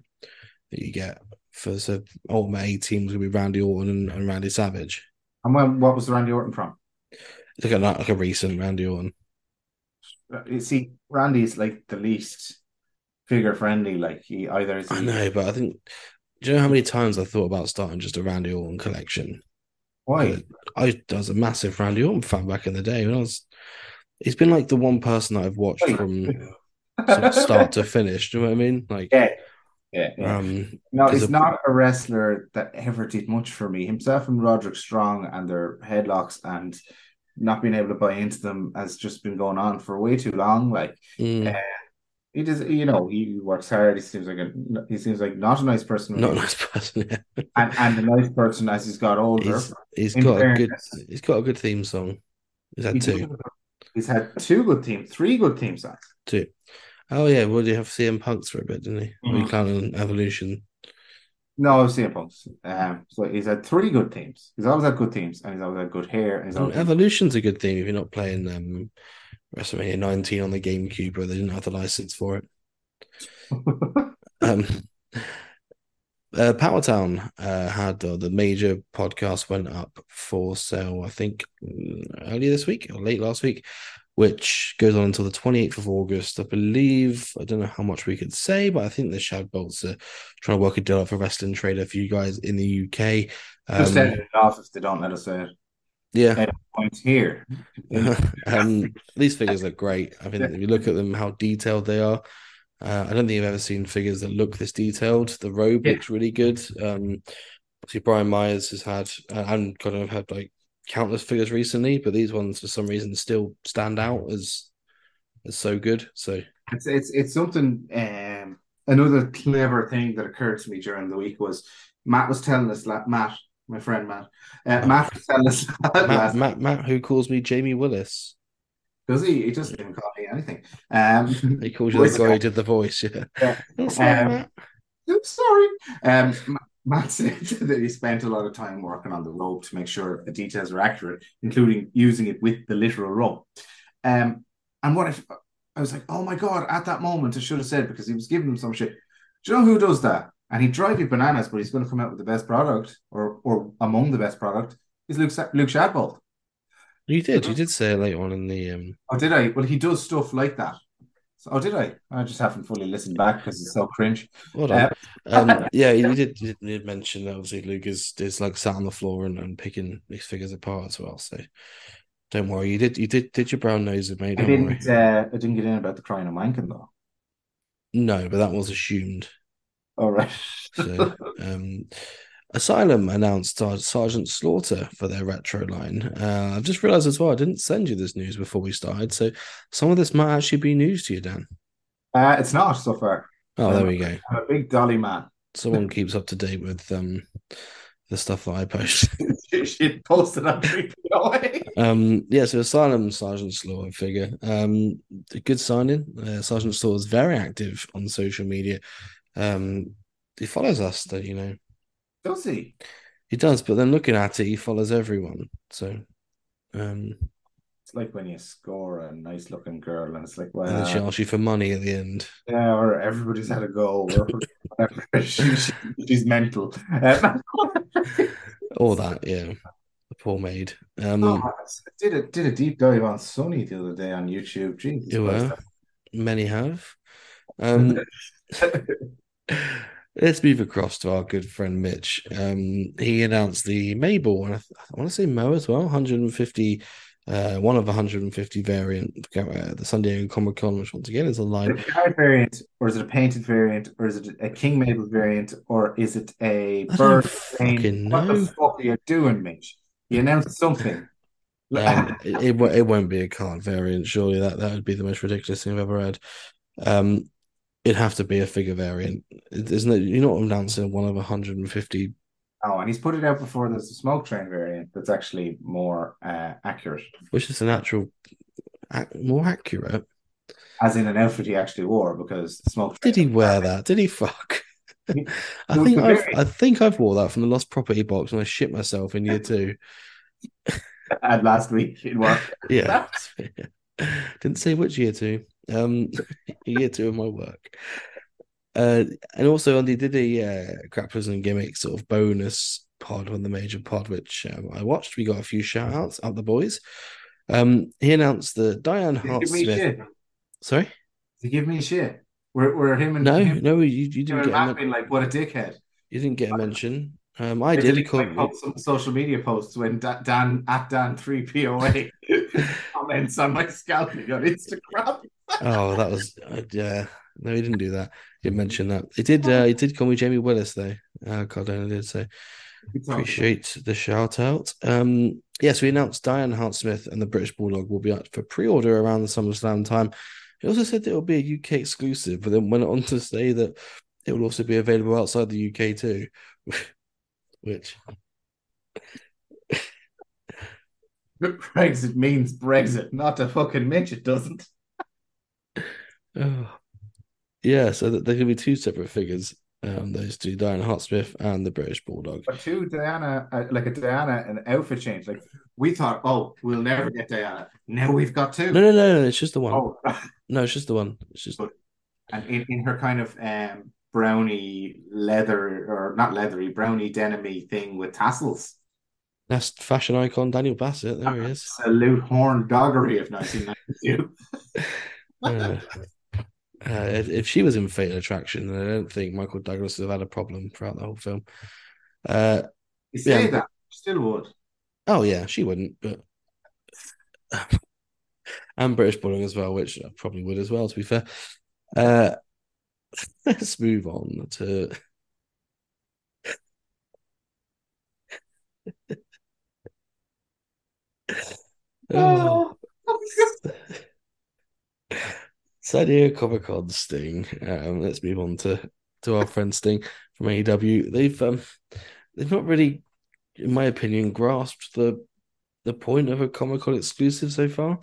that you get for so Ultimate A teams gonna be Randy Orton and, and Randy Savage. and when, what was the Randy Orton from? Look at that, like a recent Randy Orton. Uh, You see, Randy's like the least figure friendly. Like, he either is I know, but I think. Do you know how many times I thought about starting just a Randy Orton collection? why? I was a massive Randy Orton fan back in the day when I was. He's been like the one person that I've watched from [laughs] sort [laughs] of start to finish. Do you know what I mean? Like, Yeah. Yeah, yeah. um, No, he's a- not a wrestler that ever did much for me. Himself and Roderick Strong and their headlocks and not being able to buy into them has just been going on for way too long. Like mm, he does, you know, he works hard. He seems like a he seems like not a nice person, not a nice person. Yeah. [laughs] and and a nice person as he's got older. He's he's got a good he's got a good theme song. He's had He two, He's had two good teams, three good team songs. Two. Oh yeah, well, you have CM Punks for a bit, didn't he? We Mhm. counted Evolution. No, I've seen Punks. Um, so he's had three good teams. He's always had good teams, and he's always had good hair. And Evolution's a good team if you're not playing um WrestleMania 19 on the GameCube, where they didn't have the license for it. [laughs] Um, uh, Powertown uh, had uh, the major podcast went up for sale, I think, mm, earlier this week or late last week, which goes on until the 28th of August. I believe, I don't know how much we could say, but I think the Shadbolts are trying to work a deal out for Wrestling Trader for you guys in the UK. just Um, it off if they don't let us say it. yeah. Points here. [laughs] um, these figures look great. I mean, if you look at them, how detailed they are. Uh, I don't think I've ever seen figures that look this detailed. The robe Yeah. looks really good. Um, see, Brian Myers has had uh, and kind of had like countless figures recently, but these ones for some reason still stand out as as so good. So It's it's it's something. Um, another clever thing that occurred to me during the week was Matt was telling us la- Matt, my friend Matt, uh, Matt was telling us [laughs] Matt. Matt, Matt, who calls me Jamie Willis, Does he? He doesn't even call me anything. Um, [laughs] he calls you [laughs] the guy who did the voice. Yeah, Yeah. Um, I'm sorry. Um, Matt [laughs] said that he spent a lot of time working on the rope to make sure the details are accurate, including using it with the literal rope. Um, and what if I was like, oh my god! At that moment, I should have said because he was giving him some shit. Do you know who does that? And he'd drive you bananas, but he's going to come out with the best product or or among the best product is Luke Luke Shadbolt. You did. You did say it later on in the. um Oh, did I? Well, he does stuff like that. Oh, did I? I just haven't fully listened back because it's so cringe. Hold on. Um, [laughs] yeah, you did, you did mention that obviously Luke is, is like sat on the floor and, and picking these figures apart as well. So don't worry. You did you did did your brown nose, mate. I didn't. Uh, I didn't get in about the crying and wanking though. No, but that was assumed. All right. So [laughs] um Asylum announced Sergeant Slaughter for their retro line. Uh, I've just realized as well, I didn't send you this news before we started. So some of this might actually be news to you, Dan. uh, it's not so far. Oh, there we go. I'm a big Dolly man. Someone [laughs] keeps up to date with um the stuff that I post. [laughs] she posted on 3POA. [laughs] Um, yeah, so Asylum Sergeant Slaughter figure. Um, a good signing. Uh, Sergeant Slaughter is very active on social media. Um, he follows us, though, you know. Does he? He does, but then looking at it, he follows everyone. So, um, It's like when you score a nice looking girl and it's like, well, and then she asks you for money at the end. yeah, or everybody's had a go. [laughs] Or whatever. [laughs] She- she- she's mental. Um, [laughs] All that, yeah. The poor maid. Um, oh, I did a did a deep dive on Sunny the other day on YouTube. Jesus You were? many have. Um, let's move across to our good friend Mitch. Um, he announced the Mabel, and I, I want to say Mo as well, 150, uh, one of 150 variant, uh, the San Diego Comic Con, which once again is Is it a variant, or is it a painted variant, or is it a King Mabel variant, or is it a bird fucking? What the fuck are you doing, Mitch? You announced something. [laughs] Um, it, it, it won't be a card variant, surely. That that would be the most ridiculous thing I've ever heard. Um, it'd have to be a figure variant, It- isn't it? You're not announcing one of 150 Oh, and he's put it out before there's a smoke train variant that's actually more uh, accurate, which is an actual more accurate. as in an outfit he actually wore because the smoke train. Did he wear that? Did he fuck? He- [laughs] I think I've, I think I've wore that from the lost property box when I shit myself in year two. [laughs] And last week in work. [laughs] Yeah, didn't say which year two. Um, year two of my work. Uh, and also on the did a uh, grapplers and gimmicks sort of bonus pod on the major pod, which um, I watched. We got a few shout outs out the boys. Um, he announced that Diana Hart give me Smith. shit? Sorry, he give me shit? Were, were him and no, him, no, you, you didn't get a men- like, what a dickhead. you didn't get a mention. Um, I I did. did Call, post some social media posts when Da- Dan at Dan three POA [laughs] comments on my scalping on Instagram. Oh, that was uh, yeah. No, he didn't do that. Didn't mention that. He did. Uh, he did call me Jamie Willis though. Uh, Cardona did so. Appreciate the shout out. Um, yes, we announced Diana Hart Smith and the British Bulldog will be up for pre-order around the SummerSlam time. He also said that it will be a UK exclusive, but then went on to say that it will also be available outside the UK too. [laughs] Which Brexit means Brexit, not a fucking Mitch. It doesn't. [sighs] oh. Yeah, so that there can be two separate figures. Um, those two, Diana Hart Smith and the British Bulldog. But two Diana, uh, like a Diana, an outfit change. Like we thought, oh, we'll never get Diana. Now we've got two. No, no, no, no, it's just the one. Oh, [laughs] No, it's just the one. It's just and in, in her kind of um brownie leather or not leathery brownie denimy thing with tassels. that's fashion icon Daniel Bassett. There he is. Absolute horn doggery of 1992. [laughs] Uh, if, if she was in Fatal Attraction, then I don't think Michael Douglas would have had a problem throughout the whole film. Uh, You say Yeah. that, still would. oh yeah, she wouldn't, but [laughs] and British Bulldog as well, which I probably would as well. To be fair, uh, [laughs] let's move on to. [laughs] Oh. San Diego Comic Con Sting. Um, let's move on to to our friend Sting from AEW. They've um they've not really, in my opinion, grasped the the point of a Comic Con exclusive so far.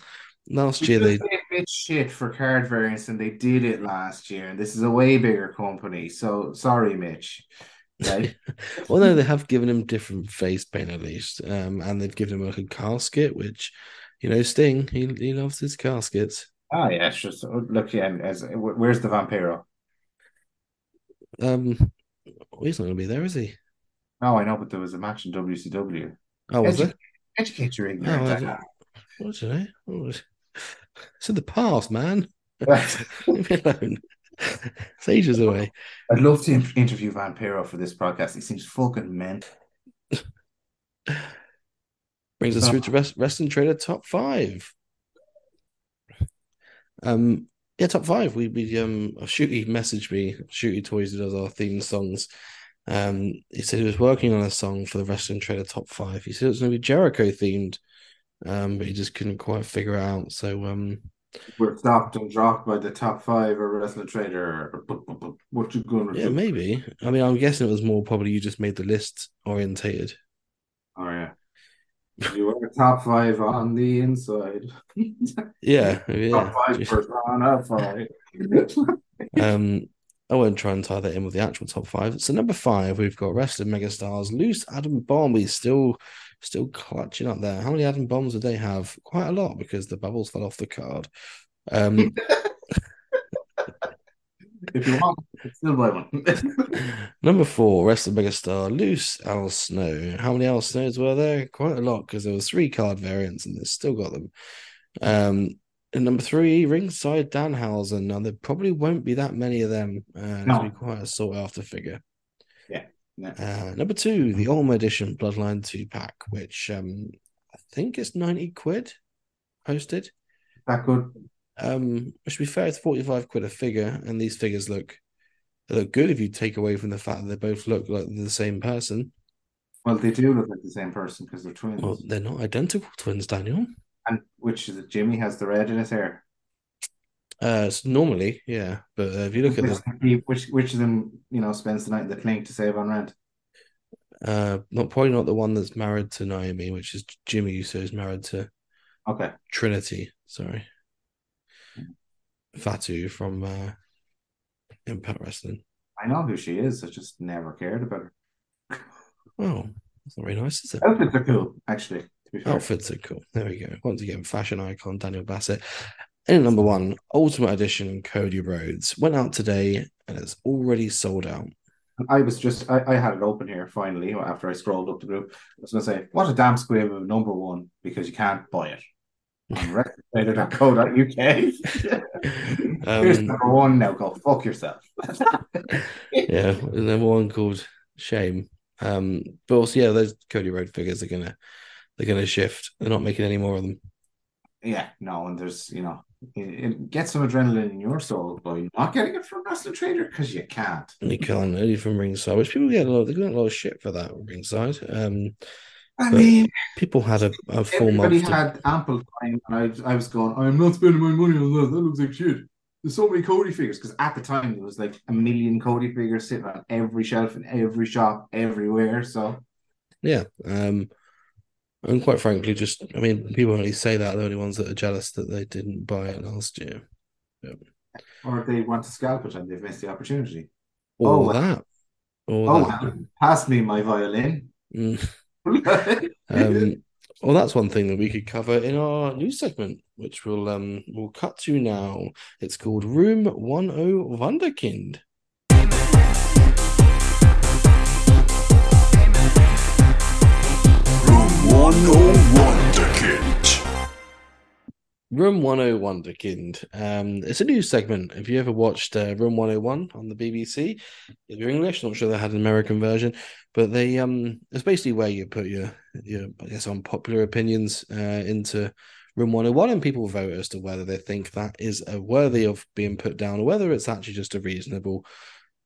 Last year they They a bit shit for card variants and they did it last year. And this is a way bigger company. So sorry, Mitch. Right? [laughs] well no they have given him different face paint at least. Um and they've given him like a casket, which you know, Sting, he he loves his caskets. Ah, yeah, it's just look. Yeah, as where's the Vampiro? Um, he's not going to be there, is he? No, I know, but there was a match in WCW. Oh, was Edu- there? Educate your Oh, ignorance. I What did I? Oh, it's it's in the past, man. [laughs] Leave me alone. It's ages away. I'd love to interview Vampiro for this podcast. He seems fucking mental. [laughs] Brings us through to Rest- Wrestling Trader top five. Um, yeah, top five. We we um, Shooty messaged me. Shooty Toys who does our theme songs. Um, he said he was working on a song for the Wrestling Trader top five. He said it was going to be Jericho themed, um, but he just couldn't quite figure it out. So um, We're stopped and dropped by the top five or Wrestling Trader. What you gonna yeah, do? maybe. I mean, I'm guessing it was more probably you just made the list orientated. Oh yeah. You are top five on the inside. Yeah, [laughs] yeah. top five persona five. [laughs] Um, I won't try and tie that in with the actual top five. So number five, we've got wrestling megastars. Loose Adam Bomb. He's still still clutching up there. How many Adam Bombs did they have? Quite a lot because the bubbles fell off the card. Um, [laughs] if you want, still buy one. [laughs] number four, wrestling megastar. Loose Al Snow. How many Al Snows were there? Quite a lot because there was three card variants and they still got them. Um, and number three, ringside Danhausen. Now there probably won't be that many of them. Uh, No. It'll be quite a sought after figure. No. Uh, number two, the Ultima Edition Bloodline two pack, which um, I think is ninety quid posted. that good. Um, which to be fair, it's forty five quid a figure, and these figures look they look good if you take away from the fact that they both look like the same person. Well, they do look like the same person because they're twins. Well, they're not identical twins, Daniel. and which is it? Jimmy has the red in his hair. Uh, it's normally, yeah, but uh, if you look at which, the, which which of them, you know, spends the night in the clink to save on rent? uh, not probably not the one that's married to Naomi, which is Jimmy Uso's married to Okay. Trinity. Sorry, Fatu from uh, Impact Wrestling. I know who she is. I just never cared about her. Oh, that's not very nice, is it? Outfits are cool, actually. To. Outfits are cool. There we go. Once again, fashion icon Daniel Bassett. And number one, Ultimate Edition Cody Rhodes went out today and it's already sold out. I was just I, I had it open here finally after I scrolled up the group. I was gonna say, what a damn squib of number one because you can't buy it on wrestling.co.uk. [laughs] Here's Um, number one now. Go fuck yourself. [laughs] yeah, then one called Shame. Um, but also, yeah, those Cody Rhodes figures are gonna they're gonna shift. They're not making any more of them. yeah, no, and there's you know, it, it- get some adrenaline in your soul by not getting it from Wrestling Trader because you can't. You can't only from ringside, which people get a lot. They get a lot of shit for that ringside. Um, I But mean, people had a, a full everybody month. to- had ample time, and I, I was going, I'm not spending my money on that. That looks like shit. There's so many Cody figures because at the time there was like a million Cody figures sitting on every shelf in every shop everywhere. So Yeah. Um, and quite frankly, just I mean, people only say that they're the only ones that are jealous that they didn't buy it last year. or they want to scalp it and they've missed the opportunity. Or Oh, that. Or Oh, that. well, pass me my violin. Mm. [laughs] Um, [laughs] well, that's one thing that we could cover in our news segment, which we'll um we'll cut to now. It's called Room One O Wunderkind. Room 101 Wunderkind. Room 101 Wunderkind. Um, it's a new segment. If you ever watched uh, Room 101 on the BBC, if you're English, not sure they had an American version, but they um, it's basically where you put your your I guess unpopular opinions uh, into Room 101, and people vote as to whether they think that is uh, worthy of being put down or whether it's actually just a reasonable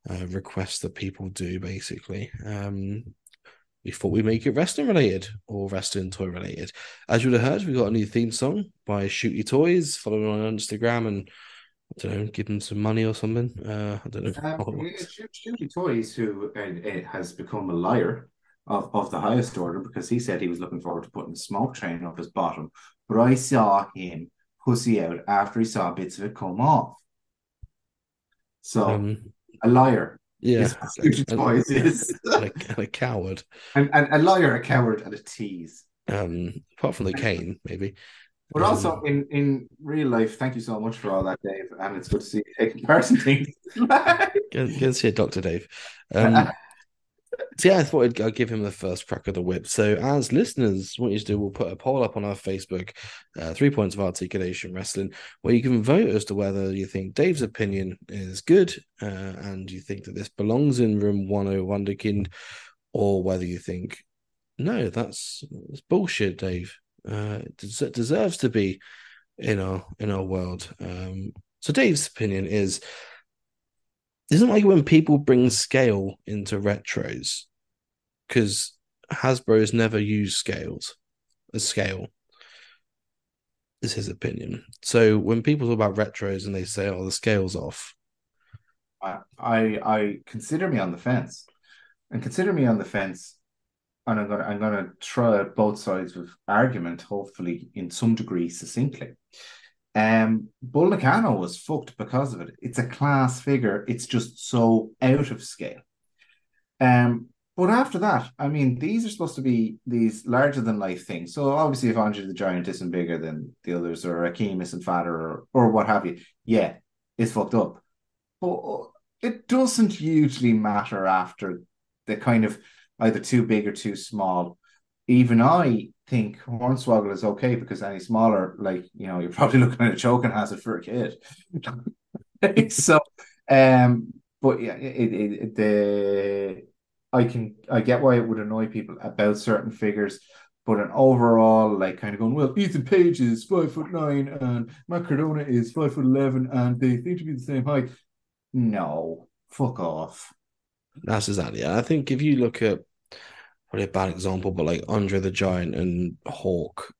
uh, request that people do. Basically, um, we thought we'd make it wrestling related or wrestling toy related. As you would have heard, we got a new theme song by Shooty Toys. Follow them on Instagram and I don't know, give them some money or something. Uh, I don't know. Um, it's Shooty Toys, who uh, has become a liar of, of the highest order because he said he was looking forward to putting a smoke train up his bottom. But I saw him pussy out after he saw bits of it come off. So, Um, a liar yeah, is what Shooty is. and a, [laughs] [laughs] and a coward. and, and a liar, a coward, and a tease. Um, apart from the cane, maybe. But also in in real life, thank you so much for all that, Dave. And it's good to see you taking part in things. [laughs] Go, go see Dr. Dave. Um, so yeah, I thought I'd, I'd give him the first crack of the whip. So as listeners, what you do, we'll put a poll up on our Facebook, uh, Three Points of Articulation Wrestling, where you can vote as to whether you think Dave's opinion is good uh, and you think that this belongs in room 101 Wonderkind, or whether you think, no, that's, that's bullshit, Dave. Uh, it des- deserves to be in our in our world. Um, so Dave's opinion is isn't like when people bring scale into retros because Hasbro's never used scales as scale is his opinion. So when people talk about retros and they say, "Oh, the scale's off," I, I I consider me on the fence, and consider me on the fence, and I'm gonna I'm gonna try both sides of argument, hopefully in some degree succinctly. Um, Bull Nakano was fucked because of it. It's a class figure. It's just so out of scale. Um, but after that, I mean, these are supposed to be these larger than life things. So obviously, if Andre the Giant isn't bigger than the others, or Akeem isn't fatter, or or what have you, yeah, it's fucked up. But it doesn't usually matter after the kind of either too big or too small. Even I think Hornswoggle is okay because any smaller, like you know, you're [laughs] probably looking at a choking hazard for a kid. [laughs] so, um, but yeah, it, it, it, the I can I get why it would annoy people about certain figures, but an overall like kind of going well, Ethan Page is five foot nine and Matt Cardona is five foot eleven and they seem to be the same height. No, fuck off. that's exactly. I think if you look at probably a bad example, but like Andre the Giant and Hawk,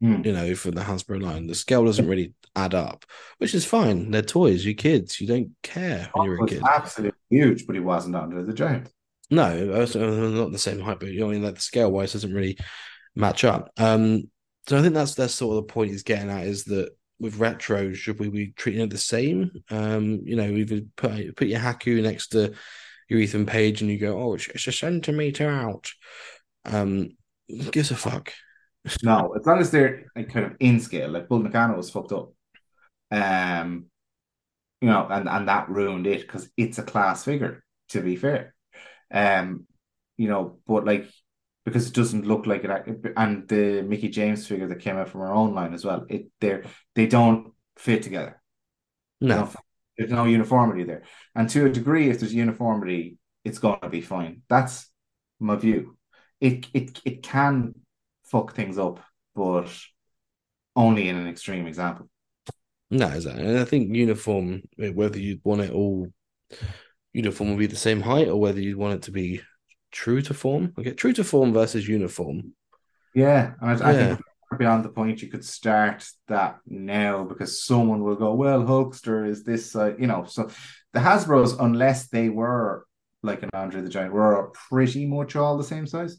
Hmm. you know, from the Hasbro line, the scale doesn't really add up, which is fine. They're toys. You're kids. You don't care when you're a was kid. absolutely huge, but he wasn't under the giant. No, also not the same height, but you know, I mean, like the scale wise doesn't really match up. Um, so I think that's that's sort of the point he's getting at is that with retro, should we be treating it the same? Um, you know, either put put your Haku next to your Ethan Page and you go, oh, it's, it's a centimeter out. Um, gives a fuck. No, as long as they're like kind of in scale, like Bull Nakano was fucked up. Um, you know, and and that ruined it because it's a class figure, to be fair. Um, you know, but like because it doesn't look like it, and the Mickie James figure that came out from our own line as well, it they're they don't fit together. They No, there's no uniformity there, and to a degree, if there's uniformity, it's going to be fine. That's my view. It it it can fuck things up, but only in an extreme example. no, exactly. And I think uniform, whether you want it all uniform will be the same height or whether you want it to be true to form. Okay, true to form versus uniform. Yeah, and I, I Yeah. think beyond the point you could start that now because someone will go, well, Hulkster is this, uh, you know. So the Hasbro's, unless they were like an Andre the Giant, were pretty much all the same size.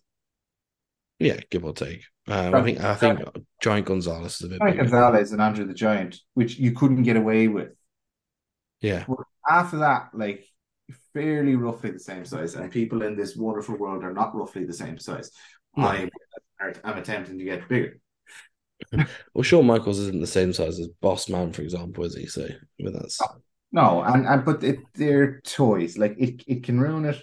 Yeah, give or take. Um, I think I think Giant Gonzalez is a bit Giant bigger. Gonzalez and Andre the Giant, which you couldn't get away with. Yeah, After that, like fairly roughly the same size, and people in this wonderful world are not roughly the same size. No. I, I'm attempting to get bigger. Well, Shawn Michaels isn't the same size as Boss Man, for example, is he? So, but that's No, and, and but it, they're toys. Like it, it can ruin it.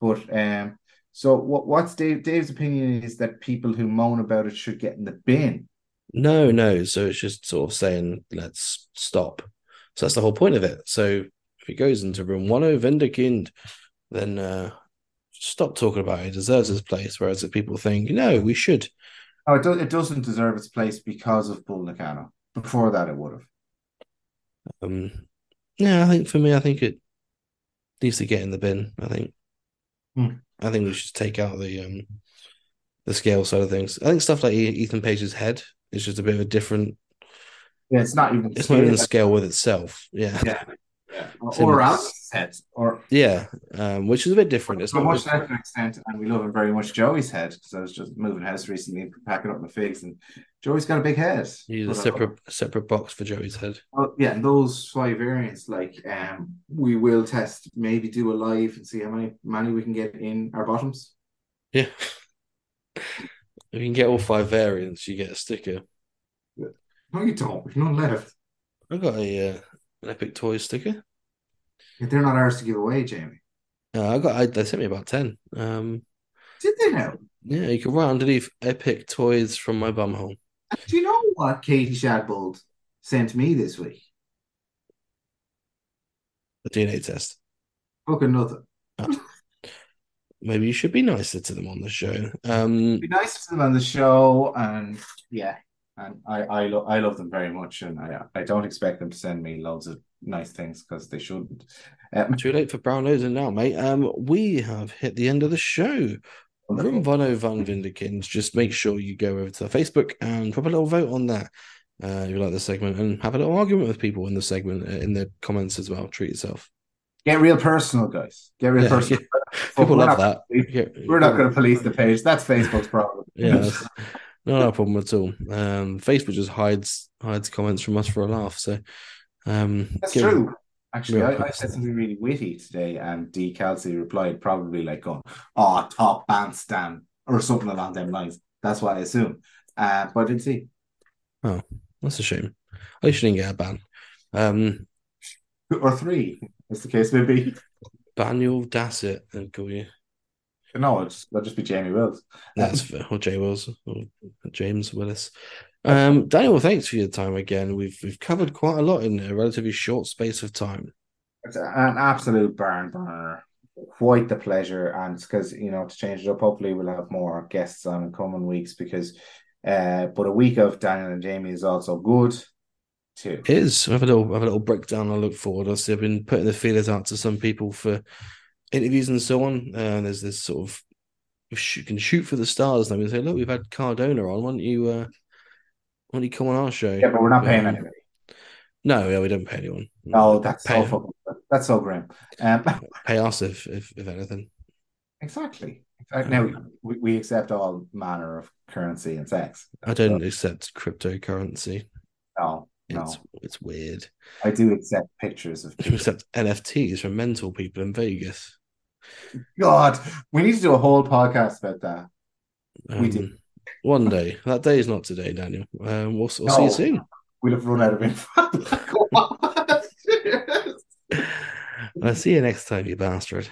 But um, so what? What's Dave? Dave's opinion is that people who moan about it should get in the bin. no, no. So it's just sort of saying, let's stop. So that's the whole point of it. So if he goes into room one oh Vinderkind, then uh, stop talking about it. He deserves his place. Whereas if people think, no, we should. Oh, it, do, it doesn't deserve its place because of Bull Nakano. Before that, it would have. Um, yeah, I think for me, I think it needs to get in the bin. I think. Hmm. I think we should take out the um the scale side of things. I think stuff like Ethan Page's head is just a bit of a different. Yeah, it's not even. It's not even scale. scale with itself. Yeah, Yeah, yeah. Or, Same or as- Alex's head, or yeah, um, which is a bit different. It's to not much less an extent, and we love him very much. Joey's head, because I was just moving house recently, packing up my figs, and Joey's got a big head. use a uh, separate separate box for Joey's head. Well, yeah, and those five variants, like um, we will test, maybe do a live and see how many money we can get in our bottoms. Yeah. [laughs] If you can get all five variants, you get a sticker. No, you don't. We've none left. I got a uh, an Epic Toys sticker. They're not ours to give away, Jamie. Uh, I got. I, they sent me about ten. Um, Did they now? yeah, you can write underneath Epic Toys from my bumhole. Do you know what Katie Shadbolt sent me this week? A DNA test. Fucking nothing. Maybe you should be nicer to them on the show. Um, Be nicer to them on the show, and yeah, and I I, lo- I love them very much, and I I don't expect them to send me loads of nice things because they shouldn't. Um, too late for brown nosing now, mate. Um, we have hit the end of the show. Room Vono Van Vindicans. Just make sure you go over to Facebook and put a little vote on that. Uh, if you like the segment and have a little argument with people in the segment uh, in the comments as well. Treat yourself. Get real personal, guys. Get real Yeah, personal. [laughs] People we're love not- that. We're not going to police the page. That's Facebook's problem. Yeah, [laughs] not a problem at all. Um, Facebook just hides hides comments from us for a laugh. So, um, That's true. Actually, I, I said something really witty today, and D. Kelsey replied, probably like going, "Oh, top bandstand" or something along them lines. That's what I assume. Uh, but I didn't see. Oh, that's a shame. At least you didn't get a ban. Um, Or three, as the case may be. Daniel Dassett and call you. No, it's, that'll just be Jamie Wills. [laughs] That's fair. Or Jay Wills or James Willis. Um, Daniel, thanks for your time again. We've we've covered quite a lot in a relatively short space of time. It's an absolute barn burner. Quite the pleasure, and it's because you know to change it up. Hopefully, we'll have more guests on in coming weeks because, uh, but a week of Daniel and Jamie is also good too. It is. We have a little have a little breakdown. I look forward. Obviously, I've been putting the feelers out to some people for interviews and so on. Uh, there's this sort of you can shoot for the stars. And we say, look, we've had Cardona on. Why don't you? Uh, why don't you come on our show? Yeah, but we're not paying anybody. No, yeah, we don't pay anyone. No, that's pay, so fucking, that's so grim. Um, [laughs] pay us if if if anything. exactly. Now we, we accept all manner of currency and sex. I don't accept cryptocurrency. No, no. It's it's weird. I do accept pictures of people. accept NFTs from mental people in Vegas. God, we need to do a whole podcast about that. Um, We do. One day. That day is not today, Daniel. Um, we'll, we'll see you soon. We'll have run out of info. [laughs] [laughs] I'll see you next time, you bastard.